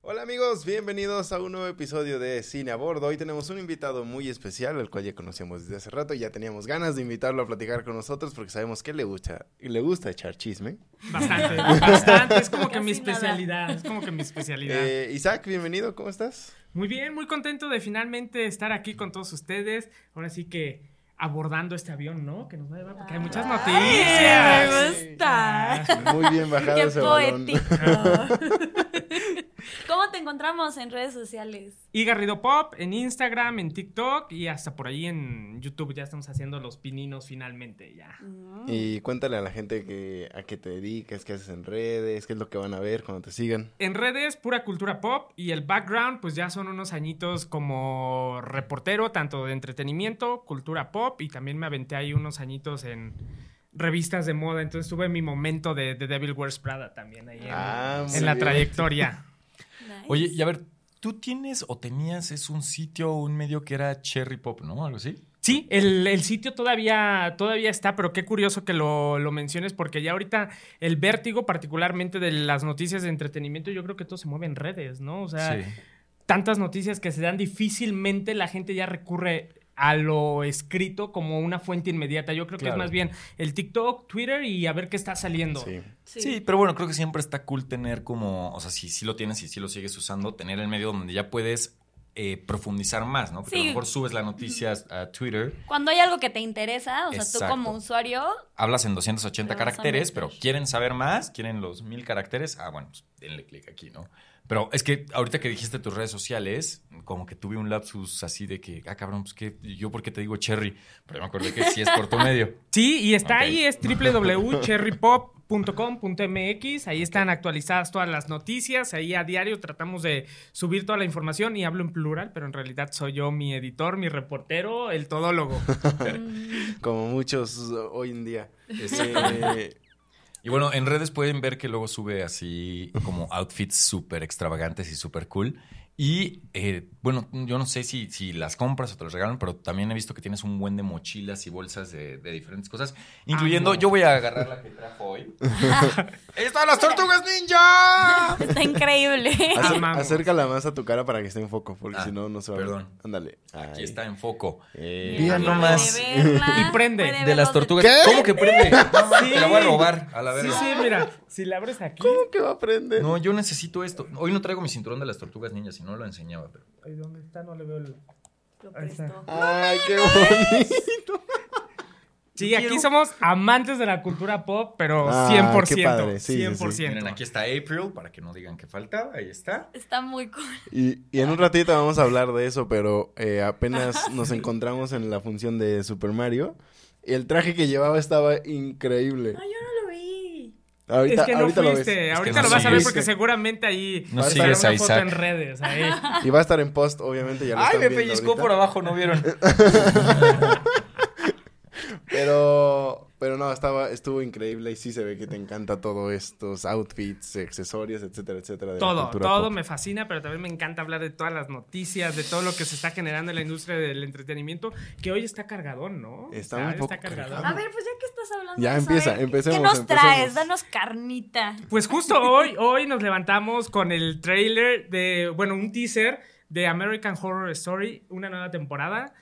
Hola amigos, bienvenidos a un nuevo episodio de Cine a Bordo. Hoy tenemos un invitado muy especial, al cual ya conocíamos desde hace rato y ya teníamos ganas de invitarlo a platicar con nosotros porque sabemos que le gusta, le gusta echar chisme. Bastante, bastante. Es como que mi especialidad. Es como que mi especialidad. Eh, Isaac, bienvenido, ¿cómo estás? Muy bien, muy contento de finalmente estar aquí con todos ustedes. Ahora sí que abordando este avión, ¿no? Que nos va a llevar porque hay muchas Ay, noticias. me gusta. Muy bien bajado Qué ese balón. poético. ¿Cómo te encontramos en redes sociales? Y Garrido Pop en Instagram, en TikTok y hasta por ahí en YouTube. Ya estamos haciendo los pininos finalmente ya. Mm. Y cuéntale a la gente que, a qué te dedicas, qué haces en redes, qué es lo que van a ver cuando te sigan. En redes, pura cultura pop y el background, pues ya son unos añitos como reportero, tanto de entretenimiento, cultura pop y también me aventé ahí unos añitos en revistas de moda. Entonces tuve mi momento de, de Devil Wears Prada también ahí en, Ah, en la bien. trayectoria. Nice. Oye, y a ver, tú tienes o tenías es un sitio o un medio que era Cherry Pop, ¿no? Algo así. Sí, el, el sitio todavía, todavía está, pero qué curioso que lo, lo menciones, porque ya ahorita el vértigo, particularmente de las noticias de entretenimiento, yo creo que todo se mueve en redes, ¿no? O sea, sí. tantas noticias que se dan, difícilmente la gente ya recurre a lo escrito como una fuente inmediata. Yo creo que es más bien el TikTok, Twitter y a ver qué está saliendo. Sí. Sí. pero bueno, creo que siempre está cool tener como, o sea, si sí lo tienes y si lo sigues usando, tener el medio donde ya puedes eh, profundizar más, ¿no? Porque a lo mejor subes la noticia a Twitter, Cuando hay algo que te interesa, o sea, tú como usuario, hablas en 280 Lo vas a caracteres, pero quieren saber más, quieren los mil caracteres, ah, bueno, pues denle clic aquí, ¿no? Pero es que ahorita que dijiste tus redes sociales, como que tuve un lapsus así de que, ah, cabrón, pues que yo porque te digo Cherry, pero me acordé que sí es por tu medio. Sí, y está ahí, es www.cherrypop.com.mx. Ahí están actualizadas todas las noticias. Ahí a diario tratamos de subir toda la información y hablo en plural, pero en realidad soy yo mi editor, mi reportero, el todólogo. Como muchos hoy en día. Y bueno, en redes pueden ver que luego sube así como outfits súper extravagantes y súper cool. Y eh, bueno, yo no sé si, si las compras o te las regalan, pero también he visto que tienes un buen de mochilas y bolsas de, de diferentes cosas, incluyendo, yo voy a agarrar la que trajo hoy. ¡Ahí están las tortugas ninja! está increíble. acer- acércala más a tu cara para que esté en foco, porque Ah, si no, no se va a ver. perdón. Ándale. Aquí está en foco. Eh, Mira nomás. Y prende. De las tortugas. ¿Qué? ¿Cómo que prende? No, Sí. Te la voy a robar a la Sí, verga. sí, mira, si la abres aquí. ¿Cómo que va a aprender? No, yo necesito esto. Hoy no traigo mi cinturón de las tortugas ninjas, si no lo enseñaba, pero. Ay, ¿Dónde está? No le veo el... Lo Ahí está. prestó. Ay, qué bonito. Sí, aquí somos amantes de la cultura pop, pero Ah, 100%. qué padre, sí, sí, sí. 100%. Miren, aquí está April, para que no digan que faltaba. Ahí está. Está muy cool. Y, y en un ratito vamos a hablar de eso, pero eh, apenas nos encontramos en la función de Super Mario. Y el traje que llevaba estaba increíble. Ay, yo no. Ahorita, es que no ahorita lo fuiste, ves. ahorita no lo vas a ver porque seguramente ahí No va a sigues estar a una foto en redes. ahí. Y va a estar en post, obviamente, ya lo Ay, me pellizcó ahorita. por abajo, ¿no vieron? Pero, pero no, estaba, estuvo increíble y sí se ve que te encanta todo estos outfits, accesorios, etcétera, etcétera. de Todo, todo pop. me fascina, pero también me encanta hablar de todas las noticias, de todo lo que se está generando en la industria del entretenimiento, que hoy está cargadón, ¿no? Está O sea, un poco cargadón. cargado. A ver, pues ya que estás hablando Ya empieza, ver, empecemos, ¿Qué nos empecemos. traes? Danos carnita. Pues justo hoy, hoy nos levantamos con el trailer de, bueno, un teaser de American Horror Story, una nueva temporada,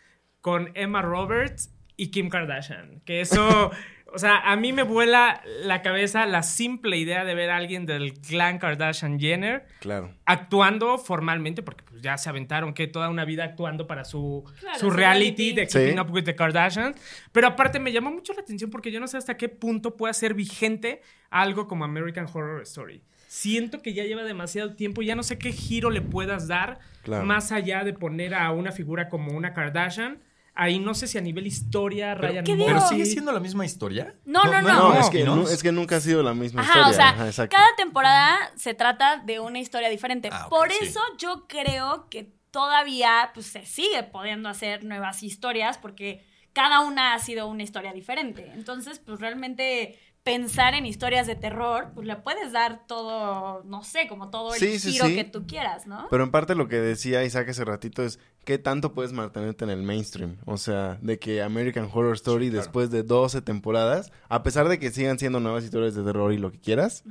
con Emma Roberts y Kim Kardashian. Que eso, o sea, a mí me vuela la cabeza la simple idea de ver a alguien del clan Kardashian Jenner Claro. actuando formalmente, porque pues, ya se aventaron que toda una vida actuando para su, Claro, su reality, reality. de Sí. Keeping Up with the Kardashians. Pero aparte me llamó mucho la atención porque yo no sé hasta qué punto puede ser vigente algo como American Horror Story. Siento que ya lleva demasiado tiempo, ya no sé qué giro le puedas dar Claro. más allá de poner a una figura como una Kardashian. Ahí no sé si a nivel historia, Ryan ¿qué Murphy. Pero sigue siendo la misma historia. No, no, no. No, No, es, que, ¿no? nu- es que nunca ha sido la misma Ajá, historia. o sea, Ajá, exacto. cada temporada se trata de una historia diferente. Ah, Por sí. eso yo creo que todavía pues, se sigue pudiendo hacer nuevas historias porque cada una ha sido una historia diferente. Entonces, pues realmente pensar en historias de terror, pues le puedes dar todo, no sé, como todo el Sí, sí, giro sí. que tú quieras, ¿no? Pero en parte lo que decía Isaac hace ratito es qué tanto puedes mantenerte en el mainstream. O sea, de que American Horror Story Sí, claro. después de 12 temporadas, a pesar de que sigan siendo nuevas historias de terror y lo que quieras.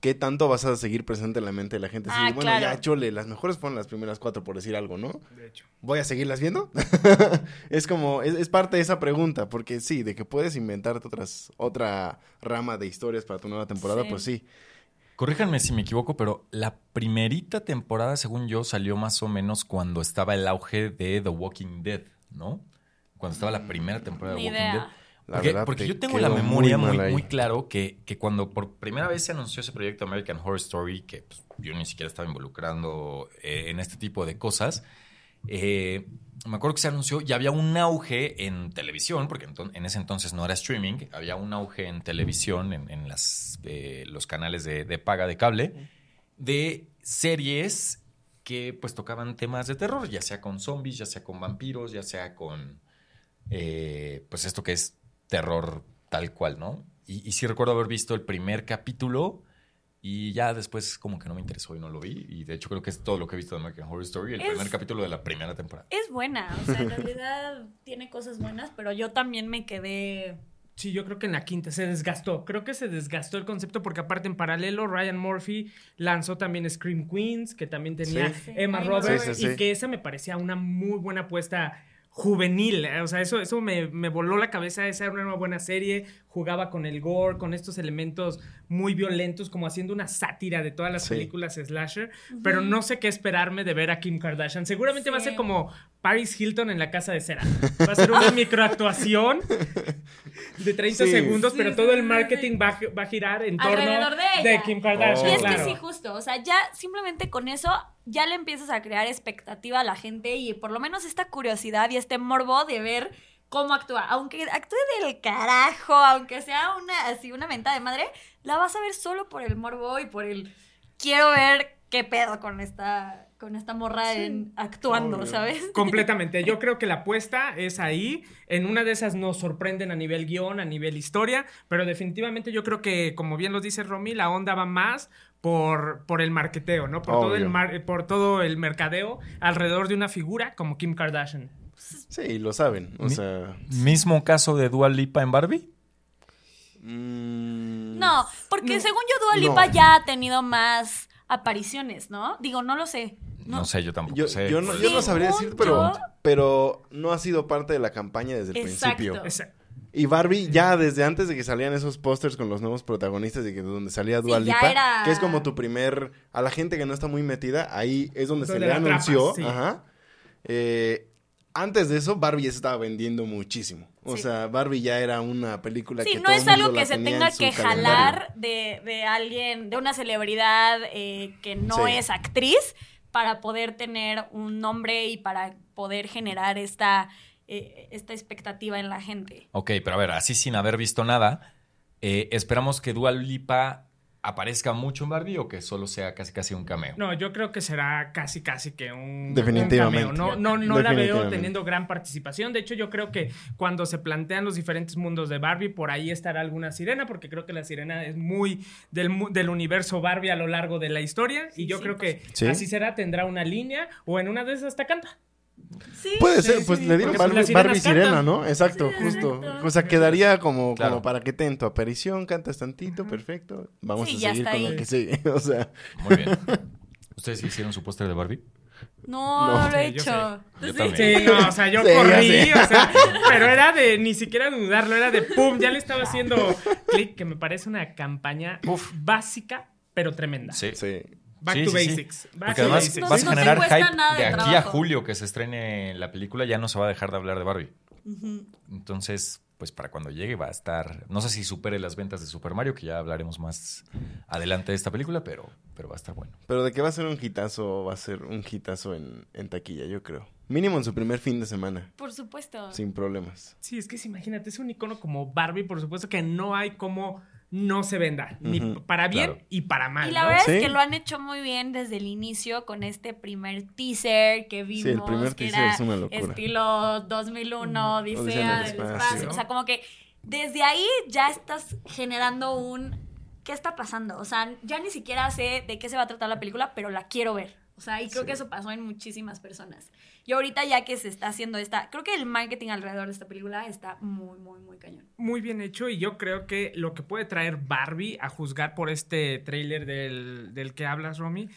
¿qué tanto vas a seguir presente en la mente de la gente? Ah, bueno, claro. ya, chole, las mejores fueron las primeras cuatro, por decir algo, ¿no? De hecho. ¿Voy a seguirlas viendo? es como, es, es parte de esa pregunta, porque sí, de que puedes inventarte otras, otra rama de historias para tu nueva temporada, Sí. pues sí. Corríjanme si me equivoco, pero la primerita temporada, según yo, salió más o menos cuando estaba el auge de The Walking Dead, ¿no? Cuando estaba la primera temporada de The Walking idea. Dead. Porque, verdad, porque te yo tengo la memoria muy claro que, que cuando por primera vez se anunció ese proyecto American Horror Story, que pues, yo ni siquiera estaba involucrando eh, en este tipo de cosas, eh, me acuerdo que se anunció y había un auge en televisión, porque en ese entonces no era streaming, había un auge en televisión, en, en las, eh, los canales de, de paga de cable, de series que pues tocaban temas de terror, ya sea con zombies, ya sea con vampiros, ya sea con eh, pues esto que es terror tal cual, ¿no? Y, y sí recuerdo haber visto el primer capítulo y ya después como que no me interesó y no lo vi. Y de hecho creo que es todo lo que he visto de American Horror Story, el Es- primer capítulo de la primera temporada. Es buena, o sea, en realidad tiene cosas buenas, pero yo también me quedé... Sí, yo creo que en la quinta se desgastó. Creo que se desgastó el concepto porque aparte en paralelo Ryan Murphy lanzó también Scream Queens, que también tenía Sí. Emma Sí, Roberts sí, sí, sí. y que esa me parecía una muy buena apuesta juvenil. eh, O sea, eso, eso me, me voló la cabeza. Esa era una buena serie. Jugaba con el gore, con estos elementos muy violentos, como haciendo una sátira de todas las Sí. películas slasher. Pero no sé qué esperarme de ver a Kim Kardashian. Seguramente va a ser como Paris Hilton en la casa de cera. Va a ser una microactuación de 30 Sí. segundos, Sí, pero sí, todo el marketing sí. va, a- va a girar en torno Alrededor de ella. Kim Kardashian. Y es Oh. que sí, justo, o sea, ya simplemente con eso ya le empiezas a crear expectativa a la gente y por lo menos esta curiosidad y este morbo de ver cómo actúa. Aunque actúe del carajo, aunque sea una así una venta de madre, la vas a ver solo por el morbo y por el quiero ver qué pedo con esta con esta morra en, actuando, Obvio. ¿sabes? Completamente. Yo creo que la apuesta es ahí. En una de esas nos sorprenden a nivel guion, a nivel historia, pero definitivamente yo creo que, como bien lo dice Romy, la onda va más por, por el marketeo, ¿no? Por todo, el mar- por todo el mercadeo alrededor de una figura como Kim Kardashian. Sí, lo saben. O Mi- sea. Mismo caso de Dua Lipa en Barbie. mm, No, porque No. según yo Dua Lipa No. ya ha tenido más apariciones, ¿no? Digo, no lo sé. No, sé, yo tampoco Yo, sé. yo no, yo no sabría decir, pero, pero no ha sido parte de la campaña desde el Exacto. principio. Y Barbie, ya desde antes de que salían esos pósters con los nuevos protagonistas y que donde salía Dua Sí, Lipa, era- que es como tu primer, a la gente que no está muy metida, ahí es donde, se le atrapas, anunció. sí. Ajá. Eh, antes de eso, Barbie ya se estaba vendiendo muchísimo. O Sí. sea, Barbie ya era una película Sí, que no todo es mundo algo que se tenga que calendario. jalar de, de alguien, de una celebridad eh, que no Sí. es actriz para poder tener un nombre y para poder generar esta, eh, esta expectativa en la gente. Ok, pero a ver, así sin haber visto nada, eh, esperamos que Dua Lipa aparezca mucho en Barbie o que solo sea casi casi un cameo. No, yo creo que será casi, casi que un. Definitivamente. un cameo. No, no, no la veo teniendo gran participación. De hecho, yo creo que cuando se plantean los diferentes mundos de Barbie, por ahí estará alguna sirena, porque creo que la sirena es muy del, mu- del universo Barbie a lo largo de la historia. y yo sí, creo que Sí. así será, tendrá una línea, o en una de esas hasta canta. Sí. Puede Sí, ser, pues sí, le dieron Barbie, Sirena, cantan. ¿no? Exacto, Sí, justo. exacto. O sea, quedaría como, Claro. como para que te en tu aparición, cantas tantito, perfecto. Vamos Sí, a seguir con ahí. lo que sigue. O sea, Muy bien. ¿Ustedes hicieron su póster de Barbie? No, No. lo he yo hecho. Yo Sí. también. Sí, no, o sea, yo Sí, corrí, o sea, pero era de ni siquiera dudarlo, era de pum, ya le estaba haciendo clic, que me parece una campaña básica, pero tremenda. Sí. sí. Back Sí, to sí, sí. basics. Back Porque to además basics. No- vas a no te generar cuesta hype nada de de aquí a julio que se estrene la película, ya no se va a dejar de hablar de Barbie. Entonces, pues para cuando llegue va a estar, no sé si supere las ventas de Super Mario, que ya hablaremos más adelante de esta película, pero, pero va a estar bueno. Pero de que va a ser un hitazo, va a ser un hitazo en, en taquilla, yo creo. Mínimo en su primer fin de semana, Por supuesto. sin problemas. Sí, es que imagínate, es un icono como Barbie, por supuesto que no hay como no se venda, ni para bien claro. y para mal. Y la ¿no? verdad Sí. es que lo han hecho muy bien desde el inicio con este primer teaser que vimos. el primer que teaser era es una locura. Estilo 2001, Odisea, Odisea en el del espacio. espacio. O sea, como que desde ahí ya estás generando un... ¿Qué está pasando? O sea, ya ni siquiera sé de qué se va a tratar la película, pero la quiero ver. O sea, y creo Sí. que eso pasó en muchísimas personas. Y ahorita ya que se está haciendo esta, creo que el marketing alrededor de esta película está muy, muy, muy cañón. Muy bien hecho y yo creo que lo que puede traer Barbie a juzgar por este tráiler del, del que hablas, Romy,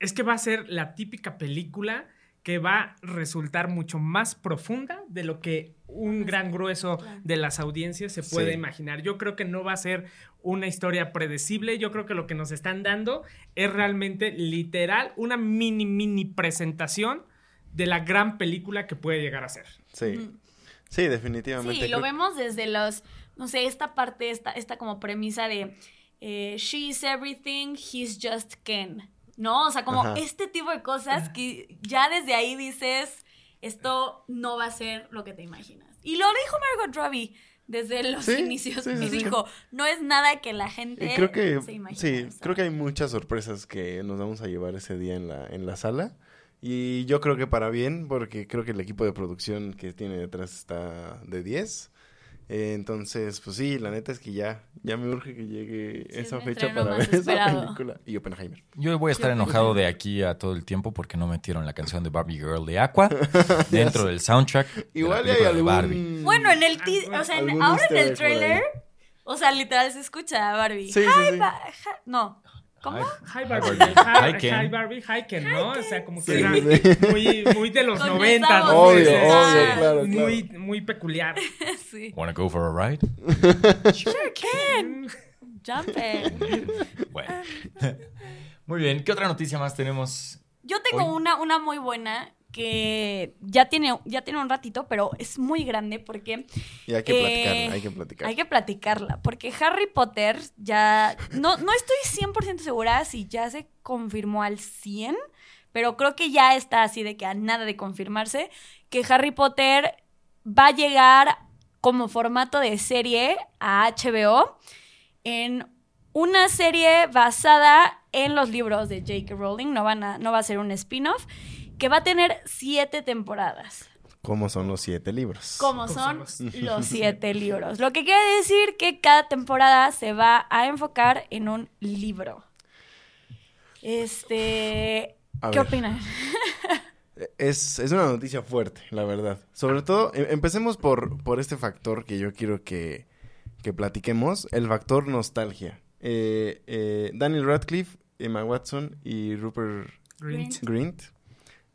es que va a ser la típica película que va a resultar mucho más profunda de lo que un gran grueso Claro. de las audiencias se puede Sí. imaginar. Yo creo que no va a ser una historia predecible, yo creo que lo que nos están dando es realmente literal una mini, mini presentación de la gran película que puede llegar a ser. Sí. Sí, definitivamente. Sí, lo Creo- vemos desde los, no sé, esta parte, esta, esta como premisa de eh, she's everything, he's just Ken. ¿No? O sea, como Ajá. este tipo de cosas que ya desde ahí dices, esto no va a ser lo que te imaginas. Y lo dijo Margot Robbie desde los Sí, inicios. sí, sí, y sí. dijo, no es nada que la gente creo que se imagina. sí, creo que hay muchas sorpresas que nos vamos a llevar ese día en la en la sala y yo creo que para bien porque creo que el equipo de producción que tiene detrás está de 10. Eh, entonces, pues sí, la neta es que ya ya me urge que llegue Sí, es esa fecha para ver esa película y Oppenheimer. Yo voy a estar enojado de aquí a todo el tiempo porque no metieron la canción de Barbie Girl de Aqua dentro del soundtrack. de la Igual hay película de algún Barbie. Bueno, en el o sea, en- algún ahora en el trailer, o sea, literal se escucha a Barbie. Sí, sí, Hi. Ba- hi- no, ¿cómo? Hi Barbie, hi, Ken. Barbie, hi Ken, ¿no? O sea, como que Sí, era sí. muy, muy de los Con 90, esa ¿no? Obvio, obvio, claro, Muy, muy peculiar. sí. Wanna go for a ride? Sure can. Jumper. Bueno. Muy bien. ¿Qué otra noticia más tenemos? Yo tengo Hoy- una, una muy buena que ya tiene, ya tiene un ratito, pero es muy grande porque Y hay que Eh, platicarla, hay que platicar. hay que platicarla. Porque Harry Potter ya. No, no estoy 100% segura si ya se confirmó al 100, pero creo que ya está así de que a nada de confirmarse. Que Harry Potter va a llegar como formato de serie a HBO en una serie basada en los libros de J.K. Rowling. No, van a, no va a ser un spin-off. Que va a tener siete temporadas ¿Cómo son los siete libros? como ¿Cómo son los siete libros. Lo que quiere decir que cada temporada se va a enfocar en un libro. Este. A ¿Qué ver. opinan? Es, es una noticia fuerte, la verdad. Sobre todo, em- empecemos por, por este factor que yo quiero que, que platiquemos, el factor nostalgia. Eh, eh, Daniel Radcliffe, Emma Watson y Rupert Grint. Grint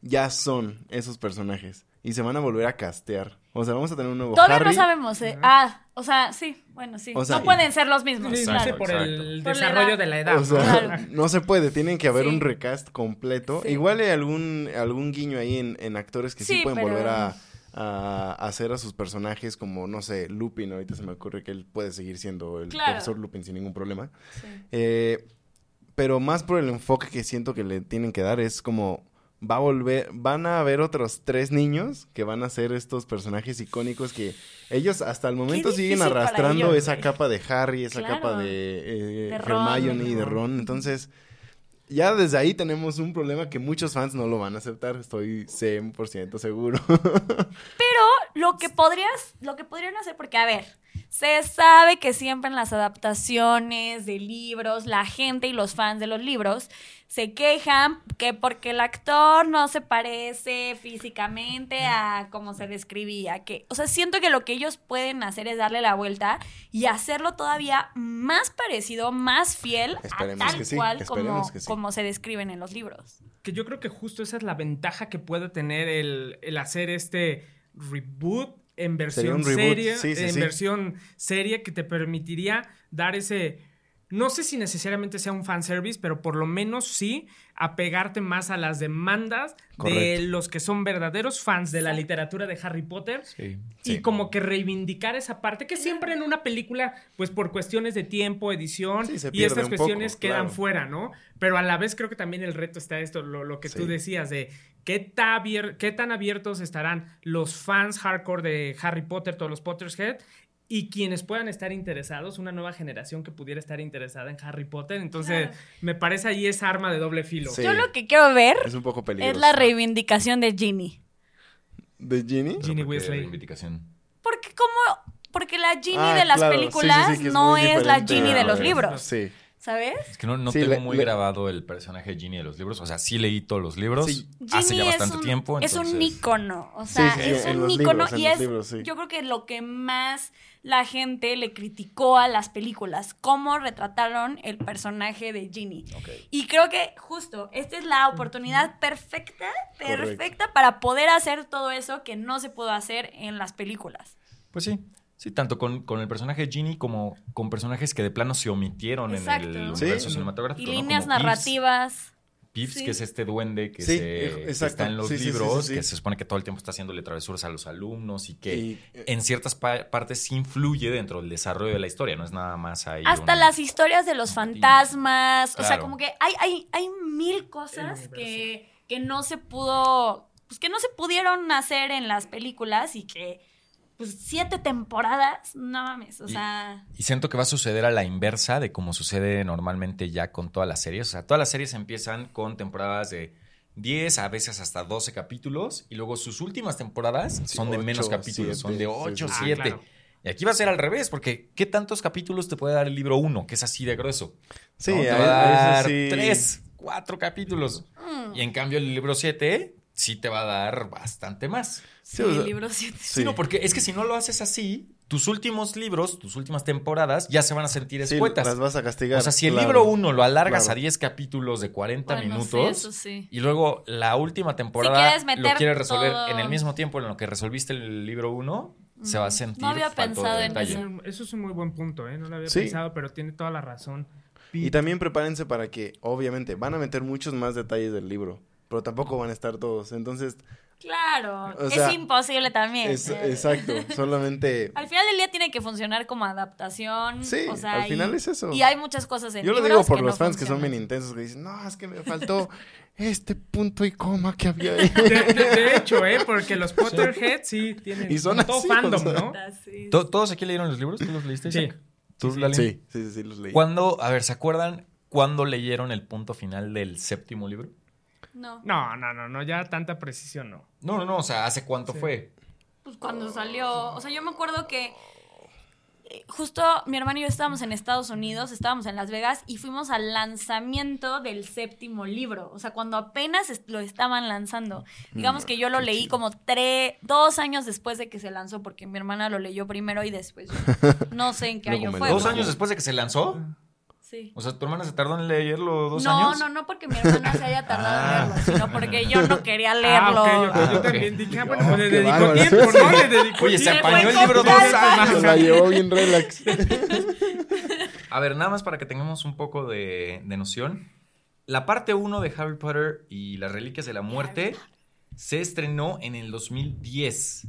ya son esos personajes y se van a volver a castear. O sea, vamos a tener un nuevo Todavía Harry. no sabemos. eh. Ah, o sea, sí, bueno, sí. O sea, no pueden ser los mismos. Claro. sé, por el exacto. Por desarrollo de la edad. O sea, Claro. no se puede, tienen que haber Sí. un recast completo. Sí. Igual hay algún, algún guiño ahí en, en actores que sí, Sí, pueden pero- volver a, a hacer a sus personajes como, no sé, Lupin. Ahorita se me ocurre que él puede seguir siendo el Claro. profesor Lupin sin ningún problema. Sí. Eh, pero más por el enfoque que siento que le tienen que dar es como va a volver, van a haber otros tres niños que van a ser estos personajes icónicos que ellos hasta el momento siguen arrastrando ellos, esa capa de Harry, esa Claro. capa de, eh, De Ron, Hermione de y de Ron. Ron. Entonces, ya desde ahí tenemos un problema que muchos fans no lo van a aceptar, estoy 100% seguro. Pero lo que podrías, lo que podrían hacer, porque a ver, se sabe que siempre en las adaptaciones de libros, la gente y los fans de los libros se quejan que porque el actor no se parece físicamente a como se describía, que, o sea, siento que lo que ellos pueden hacer es darle la vuelta y hacerlo todavía más parecido, más fiel Esperemos a tal que sí, cual esperemos como, que sí. como se describen en los libros. Que yo creo que justo esa es la ventaja que puede tener el, el hacer este reboot en versión seria, sí, sí, en sí. versión seria que te permitiría dar ese no sé si necesariamente sea un fanservice, pero por lo menos sí apegarte más a las demandas de los que son verdaderos fans de la literatura de Harry Potter Sí. y como que reivindicar esa parte que siempre en una película, pues por cuestiones de tiempo, edición Sí, y estas cuestiones poco, quedan claro. fuera, ¿no? Pero a la vez creo que también el reto está esto, lo, lo que tú decías de qué, tan abiertos estarán los fans hardcore de Harry Potter, todos los Potterhead. Y quienes puedan estar interesados, una nueva generación que pudiera estar interesada en Harry Potter. Entonces, Claro. me parece ahí esa arma de doble filo. Sí. Yo lo que quiero ver es un poco peligroso. es la reivindicación de Ginny. ¿De Ginny? Ginny Porque Weasley. reivindicación. Porque como porque la Ginny Ah, de las claro, sí, sí, películas sí, es no muy es la Ginny de los libros. Sí. ¿Sabes? Es que no, no Sí, tengo le- muy le- grabado el personaje de Ginny de los libros. O sea, sí leí todos los libros Sí. hace ya Ginny bastante un, tiempo. Es un ícono, o sea, Sí, sí, es un ícono libros, y es, libros, sí. yo creo que lo que más la gente le criticó a las películas, cómo retrataron el personaje de Ginny. Y creo que justo, esta es la oportunidad perfecta, Correcto. perfecta para poder hacer todo eso que no se pudo hacer en las películas. Pues sí. Sí, tanto con, con el personaje de Ginny como con personajes que de plano se omitieron Exacto. en el Sí. universo Y cinematográfico. ¿no? líneas narrativas. Pips, Sí. que es este duende que, Sí, se, eh, que está en los Sí, sí, sí, libros, sí, sí. que se supone que todo el tiempo está haciéndole travesuras a los alumnos y que Y- en ciertas pa- partes sí influye dentro del desarrollo de la historia, no es nada más ahí. Hasta las historias de los fantasmas. O sea, como que hay, hay, hay mil cosas que, que no se pudo. Pues que no se pudieron hacer en las películas y que. Pues siete temporadas, no mames. O Y- sea. Y siento que va a suceder a la inversa de como sucede normalmente ya con todas las series. O sea, todas las series empiezan con temporadas de 10, a veces hasta 12 capítulos, y luego sus últimas temporadas Sí, son de ocho, menos capítulos, son de siete, sí, 8, sí, sí. 7. Ah, claro. Y aquí va a ser al revés, porque ¿qué tantos capítulos te puede dar el libro 1, que es así de grueso? Sí, ¿no? te a- va a dar veces sí. 3, 4 capítulos. mm, Y en cambio el libro 7 sí te va a dar bastante más. sí, Sí, o sea, el libro siete. Sí. Sí, no, porque es que si no lo haces así, tus últimos libros, tus últimas temporadas ya se van a sentir Sí, escuetas. las vas a castigar. o sea, si el claro. libro 1 lo alargas claro. a 10 capítulos de 40 Bueno, minutos sí, eso sí. y luego la última temporada quieres lo quieres resolver todo- en el mismo tiempo en lo que resolviste el libro 1, se va a sentir No había pensado de en eso. Eso es un muy buen punto, ¿eh? No lo había Sí. pensado, pero tiene toda la razón. Y también prepárense para que, obviamente, van a meter muchos más detalles del libro, pero tampoco van a estar todos. Entonces, Claro. O sea, es imposible también. es, Eh, exacto, solamente... Al final del día tiene que funcionar como adaptación. Sí, o sea, al final y- es eso. Y hay muchas cosas en Yo lo digo por los no fans que son bien intensos, que dicen, no, es que me faltó este punto y coma que había ahí. De, de- de hecho, ¿eh? Porque los Potterheads sí tienen Y son como todo así, fandom, o sea. ¿no? Así. ¿To- ¿Todos aquí leyeron los libros? ¿Tú los leíste? Sí. ¿Tú, Sí? Sí, sí, sí, sí, los leí. ¿Cuándo, a ver, ¿se acuerdan cuándo leyeron el punto final del séptimo libro? No. No, no, no, no, ya tanta precisión no. No, no, no, o sea, ¿hace cuánto Sí. fue? Pues cuando salió. O sea, yo me acuerdo que. eh, Justo mi hermano y yo estábamos en Estados Unidos, estábamos en Las Vegas y fuimos al lanzamiento del séptimo libro. O sea, cuando apenas lo estaban lanzando. Digamos que yo lo leí como tres, dos años después de que se lanzó, porque mi hermana lo leyó primero y después. No sé en qué año fue. ¿Dos años después de que se lanzó? Sí. O sea, ¿tu hermana se tardó en leerlo dos no, años? no, no porque mi hermana se haya tardado Ah. en leerlo, sino porque yo no quería leerlo. Ah, ok, Ah, Yo ok. también dije, ah, bueno, pues le dedicó tiempo, ¿no? Le dedicó Oye, se apañó el libro dos años. Se la llevó bien relax. A ver, nada más para que tengamos un poco de, de noción. La parte 1 de Harry Potter y las Reliquias de la Muerte se estrenó en el 2010.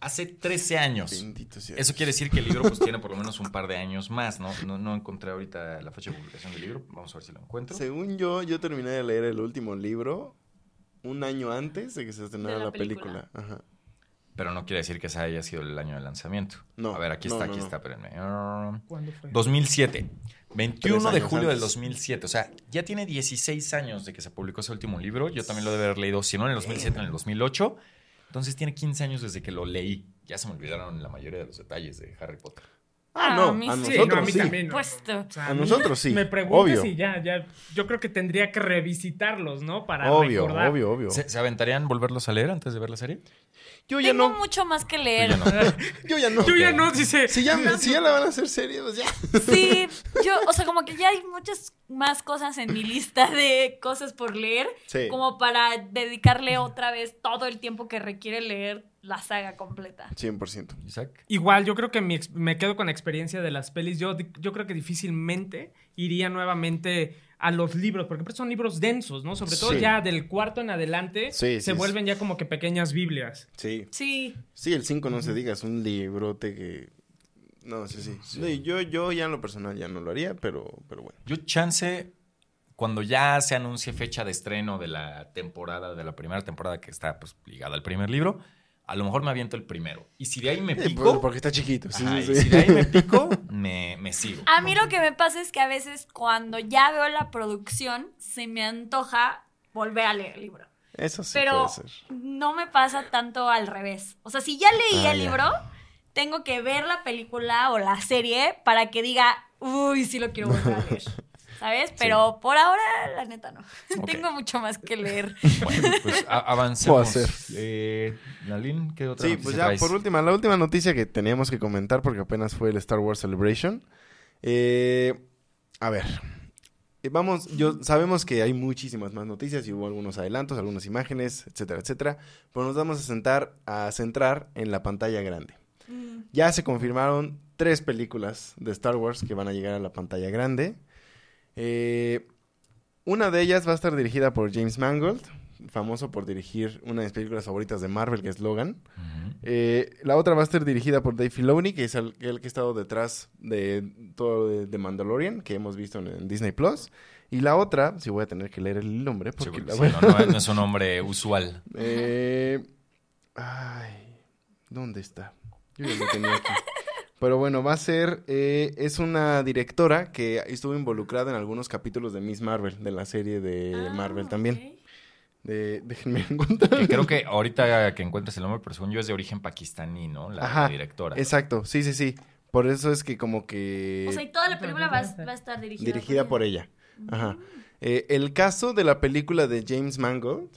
Hace 13 años. Bendito sea. Eso quiere decir que el libro pues tiene por lo menos un par de años más, ¿no? No, no encontré ahorita la fecha de publicación del libro. Vamos a ver si lo encuentro. Según yo, yo terminé de leer el último libro un año antes de que se estrenara la la película. Ajá. Pero no quiere decir que ese haya sido el año de lanzamiento. No, A ver, aquí no, está, no, aquí no. está, espérenme. ¿Cuándo fue? 2007. 21 Tres de julio del antes. 2007. O sea, ya tiene 16 años de que se publicó ese último libro. Yo también lo debe haber leído, si no en el 2007, en el 2008. Entonces tiene 15 años desde que lo leí. Ya se me olvidaron la mayoría de los detalles de Harry Potter. Ah, A no, mí a sí. Sí, nosotros no, a mí sí. también. no. Puesto. O sea, A nosotros sí, Me preguntas obvio. y ya, ya. Yo creo que tendría que revisitarlos, ¿no? Para Obvio, recordar. obvio, obvio. ¿Se, se aventarían volverlos a leer antes de ver la serie? Yo ya Tengo no. mucho más que leer. ya no. Yo ya no. Yo ya no, dice. Si ya, si ya la van a hacer serie, pues ya. Sí, yo, o sea, como que ya hay muchas más cosas en mi lista de cosas por leer, Sí. como para dedicarle otra vez todo el tiempo que requiere leer la saga completa. 100%. Isaac. Igual, yo creo que mi me quedo con la experiencia de las pelis. Yo, yo creo que difícilmente iría nuevamente a los libros, porque son libros densos, ¿no? Sobre todo Sí. ya del cuarto en adelante Sí, se sí, vuelven ya como que pequeñas Biblias. Sí. Sí, Sí, el 5 no se diga, es un librote que... No, sí, sí. Sí, Yo, yo ya en lo personal ya no lo haría, pero, pero bueno. Yo chance, cuando ya se anuncie fecha de estreno de la temporada, de la primera temporada que está pues ligada al primer libro, a lo mejor me aviento el primero. Y si de ahí me Eh, pico, porque está chiquito. Sí, ajá, sí, y sí. si de ahí me pico, me, me sigo. a mí lo que me pasa es que a veces cuando ya veo la producción, se me antoja volver a leer el libro. Eso sí Pero puede ser. no me pasa tanto al revés. O sea, si ya leí Ah, el ya. libro, tengo que ver la película o la serie para que diga, uy, sí lo quiero volver a leer. ¿sabes? Pero por ahora, la neta, no. Tengo mucho más que leer. Bueno, pues avancemos. Puedo hacer. Eh, Nalin, ¿qué otra Sí, noticia pues ya traes? por última, la última noticia que teníamos que comentar porque apenas fue el Star Wars Celebration. Eh, a ver, Eh, vamos, yo sabemos que hay muchísimas más noticias y hubo algunos adelantos, algunas imágenes, etcétera, etcétera, pero nos vamos a sentar a centrar en la pantalla grande. Ya se confirmaron tres películas de Star Wars que van a llegar a la pantalla grande. Eh, una de ellas va a estar dirigida por James Mangold, famoso por dirigir una de mis películas favoritas de Marvel, que es Logan. Eh, la otra va a estar dirigida por Dave Filoni, que es el, el que ha estado detrás de todo de, de Mandalorian, que hemos visto en, en Disney Plus. Y la otra, si voy a tener que leer el nombre, Sí, porque porque la sí, voy a- no, no- no es un nombre usual. Eh, ay, ¿dónde está? Yo ya lo tenía aquí. Pero bueno, va a ser, eh, es una directora que estuvo involucrada en algunos capítulos de Miss Marvel, de la serie de Ah, Marvel también. ok. De, déjenme encontrar. Que creo que ahorita que encuentres el nombre, pero según yo es de origen pakistaní, ¿no? La, Ajá, la directora. Exacto, sí, sí, sí. Por eso es que como que... O sea, y toda la película va, a- va a estar dirigida, dirigida por ella. Ajá. Eh, el caso de la película de James Mangold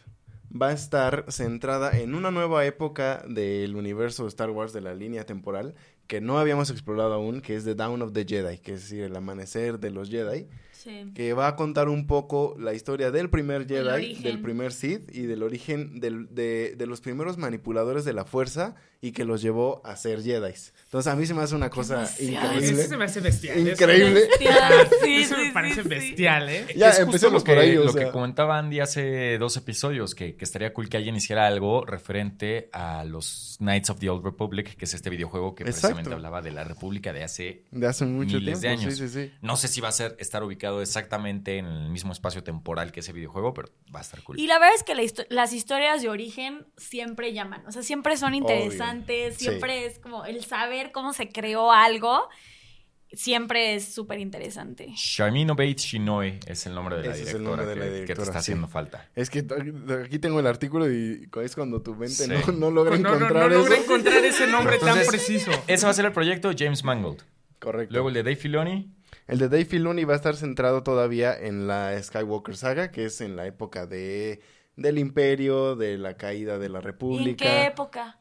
va a estar centrada en una nueva época del universo de Star Wars de la línea temporal que no habíamos explorado aún, que es The Dawn of the Jedi, que es decir, el amanecer de los Jedi, Sí. que va a contar un poco la historia del primer Jedi, del primer Sith y del origen del- de, de los primeros manipuladores de la fuerza y que los llevó a ser Jedi. Entonces a mí se me hace una cosa Demasiado. increíble. Eso se me hace bestial. eso- Increíble. Bestial, sí, Eso me sí, parece sí, sí. bestial, ¿eh? Ya, es justo empecemos lo que, por ahí, o lo sea. que comentaba Andy hace dos episodios, que, que estaría cool que alguien hiciera algo referente a los Knights of the Old Republic, que es este videojuego que Exacto. precisamente hablaba de la República de hace De hace mucho miles de años. Sí, sí, sí. No sé si va a ser estar ubicado exactamente en el mismo espacio temporal que ese videojuego, pero va a estar cool. Y la verdad es que la histo- las historias de origen siempre llaman, o sea, siempre son interesantes, Sí. siempre es como el saber cómo se creó algo, siempre es súper interesante. Sharmeen Obaid Shinoy es el nombre de la Ese es el directora, nombre de la que- que, te directora, está sí. haciendo falta. Es que aquí tengo el artículo y es cuando tu mente Sí. no, no logra No, no, no encontrar logré eso. encontrar ese nombre tan Entonces, preciso. Ese va a ser el proyecto James Mangold. Correcto. Luego el de Dave Filoni. El de Dave Filoni va a estar centrado todavía en la Skywalker saga, que es en la época de del Imperio, de la caída de la ¿Y en República. qué época?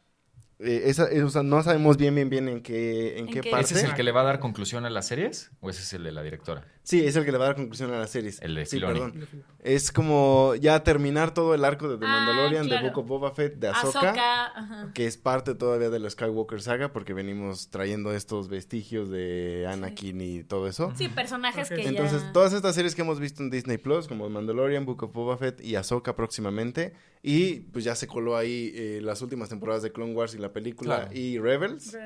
Eh, esa- eh, o sea, no sabemos bien, bien, bien en qué, en ¿En qué qué? parte. ¿Ese es el que le va a dar conclusión a las series? ¿O ese es el de la directora? Sí, es el que le va a dar conclusión a las series. El de sí, Filoni. perdón. Es como ya terminar todo el arco de The Ah, Mandalorian, claro. de Book of Boba Fett, de Ahsoka. Que es parte todavía de la Skywalker saga porque venimos trayendo estos vestigios de Anakin y todo eso. Sí, personajes Ok. que Entonces, ya... todas estas series que hemos visto en Disney Plus, como Mandalorian, Book of Boba Fett y Ahsoka próximamente, y pues ya se coló ahí eh, las últimas temporadas de Clone Wars y la película Claro. y Rebels.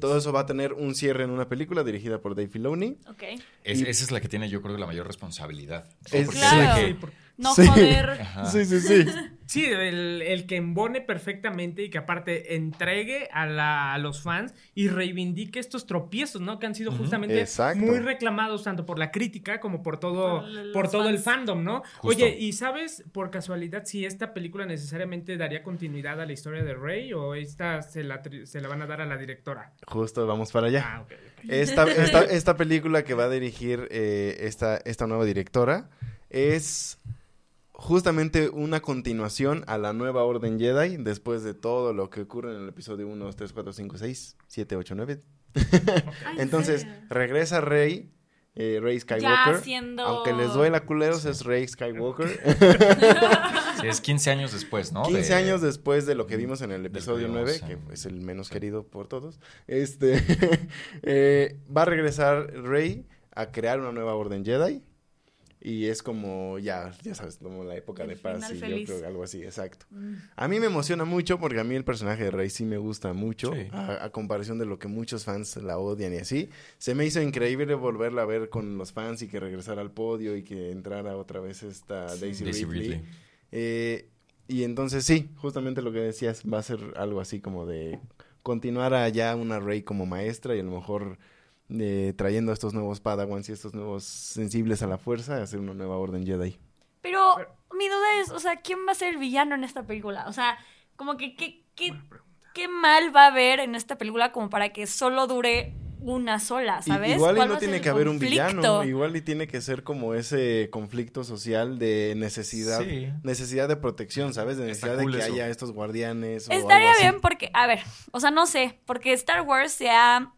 Todo eso va a tener un cierre en una película dirigida por Dave Filoni. Ok. Es- Y- esa es la que tiene, yo creo, la mayor responsabilidad. Es- Porque Claro. es la Sí, que- No Sí. joder. Ajá. Sí, sí, sí. Sí, el, el que embone perfectamente y que aparte entregue a, la- a los fans y reivindique estos tropiezos, ¿no? Que han sido justamente Exacto. muy reclamados tanto por la crítica como por todo, Por los por todo el fandom, ¿no? Justo. Oye, ¿y sabes por casualidad si esta película necesariamente daría continuidad a la historia de Rey o esta se la, se la van a dar a la directora? Justo, vamos para allá. Ah. Esta, esta, esta película que va a dirigir eh, esta, esta nueva directora es justamente una continuación a la nueva Orden Jedi después de todo lo que ocurre en el episodio 1, 2, 3, 4, 5, 6, 7, 8, 9. Ay, Entonces, regresa Rey, eh, Rey Skywalker. siendo- Aunque les duela culeros, es Rey Skywalker. Sí, es 15 años después, ¿no? 15 De- años después de lo que vimos en el episodio que 9, vimos que es el menos sí. querido por todos, este eh, va a regresar Rey a crear una nueva orden Jedi. Y es como, ya, ya sabes, como la época El de paz y yo creo que algo así, exacto. Mm. A mí me emociona mucho porque a mí el personaje de Rey sí me gusta mucho, Sí. a, a comparación de lo que muchos fans la odian y así. Se me hizo increíble volverla a ver con los fans y que regresara al podio y que entrara otra vez esta Daisy, Daisy Ridley. Ridley. Eh, y entonces sí, justamente lo que decías, va a ser algo así como de continuar allá una Rey como maestra y a lo mejor eh, trayendo a estos nuevos Padawans y estos nuevos sensibles a la fuerza, hacer una nueva orden Jedi. Pero mi duda es, o sea, ¿quién va a ser el villano en esta película? O sea, como que, ¿qué, qué, qué mal va a haber en esta película como para que solo dure una sola, ¿sabes? Igual y ¿Cuál va no a tiene que haber un villano, igual y tiene que ser como ese conflicto social de necesidad, Sí. necesidad de protección, ¿sabes? De necesidad cool de que eso. haya estos guardianes. o Estaría algo así. bien porque, a ver, o sea, no sé, porque Star Wars se ha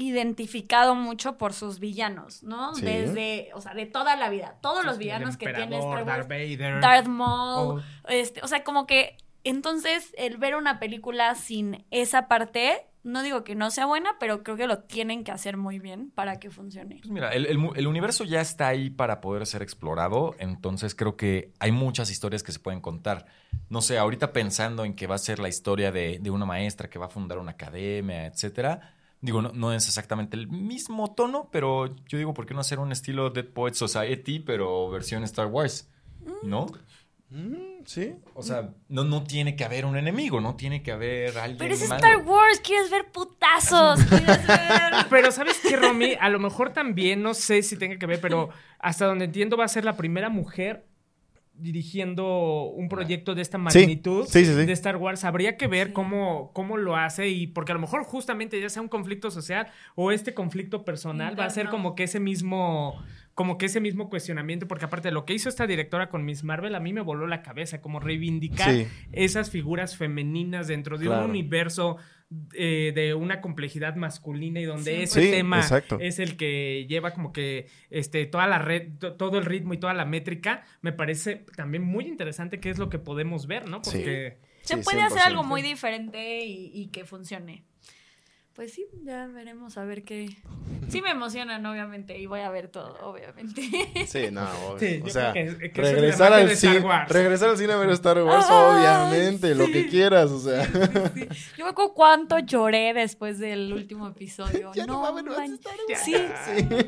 identificado mucho por sus villanos, ¿no? Sí. Desde, o sea, de toda la vida. Todos los El villanos que tiene Star Wars. Darth Vader. Darth Maul, Oh. este, o sea, como que entonces el ver una película sin esa parte, no digo que no sea buena, pero creo que lo tienen que hacer muy bien para que funcione. Pues mira, el, el mu- el universo ya está ahí para poder ser explorado, entonces creo que hay muchas historias que se pueden contar. No sé, ahorita pensando en que va a ser la historia de, de una maestra que va a fundar una academia, etcétera. Digo, no, no es exactamente el mismo tono, pero yo digo, ¿por qué no hacer un estilo Dead Poet Society, pero versión Star Wars? ¿No? Mm, sí. O sea, no, no tiene que haber un enemigo, no tiene que haber alguien Pero es malo. Star Wars, quieres ver putazos, quieres ver... Pero ¿sabes qué, Romy? A lo mejor también, no sé si tenga que ver, pero hasta donde entiendo va a ser la primera mujer dirigiendo un proyecto de esta magnitud sí, sí, sí. de Star Wars. Habría que ver cómo, cómo lo hace y porque a lo mejor justamente ya sea un conflicto social o este conflicto personal va a ser como que ese mismo como que ese mismo cuestionamiento, porque aparte lo que hizo esta directora con Miss Marvel a mí me voló la cabeza, como reivindicar Sí. esas figuras femeninas dentro de Claro. un universo eh, de una complejidad masculina y donde Sí. ese Sí, tema exacto. es el que lleva como que este toda la red, to- todo el ritmo y toda la métrica, me parece también muy interesante qué es lo que podemos ver, ¿no? Sí. Porque Se puede hacer 100%. algo muy diferente y, y que funcione. Pues sí, ya veremos a ver qué. Sí me emocionan, obviamente, y voy a ver todo, obviamente. Sí, no, obvio. Sí, o sea, que- que regresar al cine, Wars. regresar al cine a ver Star Wars, Ah, obviamente, lo que quieras, o sea. Yo me acuerdo cuánto lloré después del último episodio. Ya no no, a haber más man- Star Wars. Sí,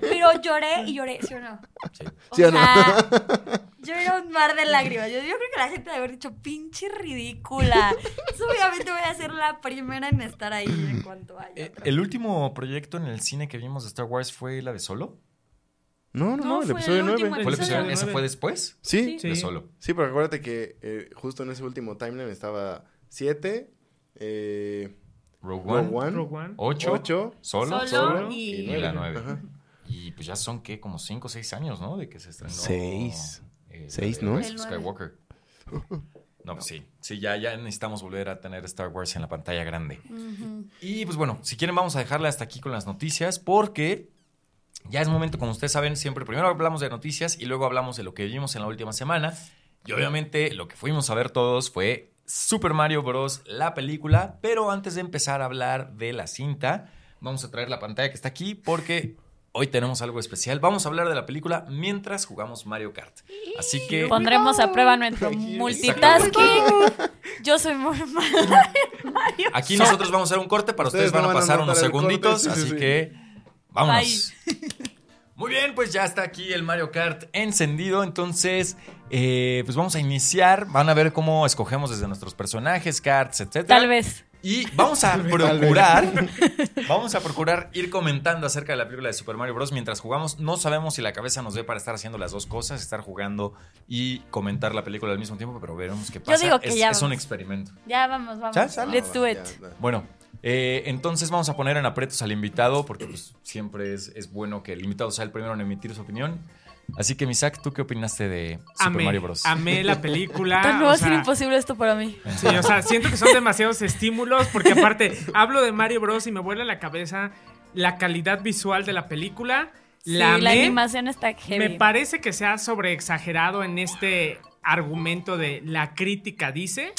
pero lloré y lloré, ¿sí o no? Sí. O ¿Sí o no? yo era un mar de lágrimas. Yo, yo creo que la gente debe haber dicho, pinche ridícula. Obviamente voy a ser la primera en estar ahí en cuanto haya. Eh. ¿El último proyecto en el cine que vimos de Star Wars fue la de Solo? No, no, no, No, el episodio el 9. último ¿Fue el Episodio? ¿Ese fue después? Sí, Sí. De Solo. sí, porque acuérdate que eh, justo en ese último timeline estaba 7, eh, Rogue Rogue One, One, Rogue One. 8, 8, Solo, Solo y y- y la nueve. 9. Ajá. Y pues ya son, ¿qué? Como 5 o 6 años, ¿no? De que se estrenó. Seis. eh, la Seis, de ¿no? El. Skywalker. No, pues sí. Sí, ya, ya necesitamos volver a tener Star Wars en la pantalla grande. Y pues bueno, si quieren vamos a dejarle hasta aquí con las noticias porque ya es momento, como ustedes saben, siempre primero hablamos de noticias y luego hablamos de lo que vimos en la última semana. Y obviamente lo que fuimos a ver todos fue Super Mario Bros. la película, pero antes de empezar a hablar de la cinta, vamos a traer la pantalla que está aquí porque hoy tenemos algo especial. Vamos a hablar de la película mientras jugamos Mario Kart. Así que Pondremos a prueba nuestro multitasking. Yo soy muy mala en Mario. aquí nosotros vamos a hacer un corte, para ustedes, Ustedes van a van a pasar unos corte, segunditos, sí, sí, así sí. que vámonos. Muy bien, pues ya está aquí el Mario Kart encendido, entonces eh, pues vamos a iniciar, van a ver cómo escogemos desde nuestros personajes, carts, etcétera. Tal vez. Y vamos a procurar, vamos a procurar ir comentando acerca de la película de Super Mario Bros. mientras jugamos. No sabemos si la cabeza nos dé para estar haciendo las dos cosas, estar jugando y comentar la película al mismo tiempo, pero veremos qué pasa. digo que es, ya es un experimento. Ya vamos, vamos. ¿Ya? ¿Sale? Let's do Ya, it. ya. Bueno, eh, entonces vamos a poner en aprietos al invitado, porque pues, siempre es, es bueno que el invitado sea el primero en emitir su opinión. Así que, Misak, ¿tú qué opinaste de Super Amé, Mario Bros? amé la película. no o va a ser imposible esto para mí. Sí, o sea, siento que son demasiados estímulos porque aparte hablo de Mario Bros y me vuela la cabeza la calidad visual de la película. Sí, La animación está heavy. Me parece que se ha sobreexagerado en este argumento de la crítica dice.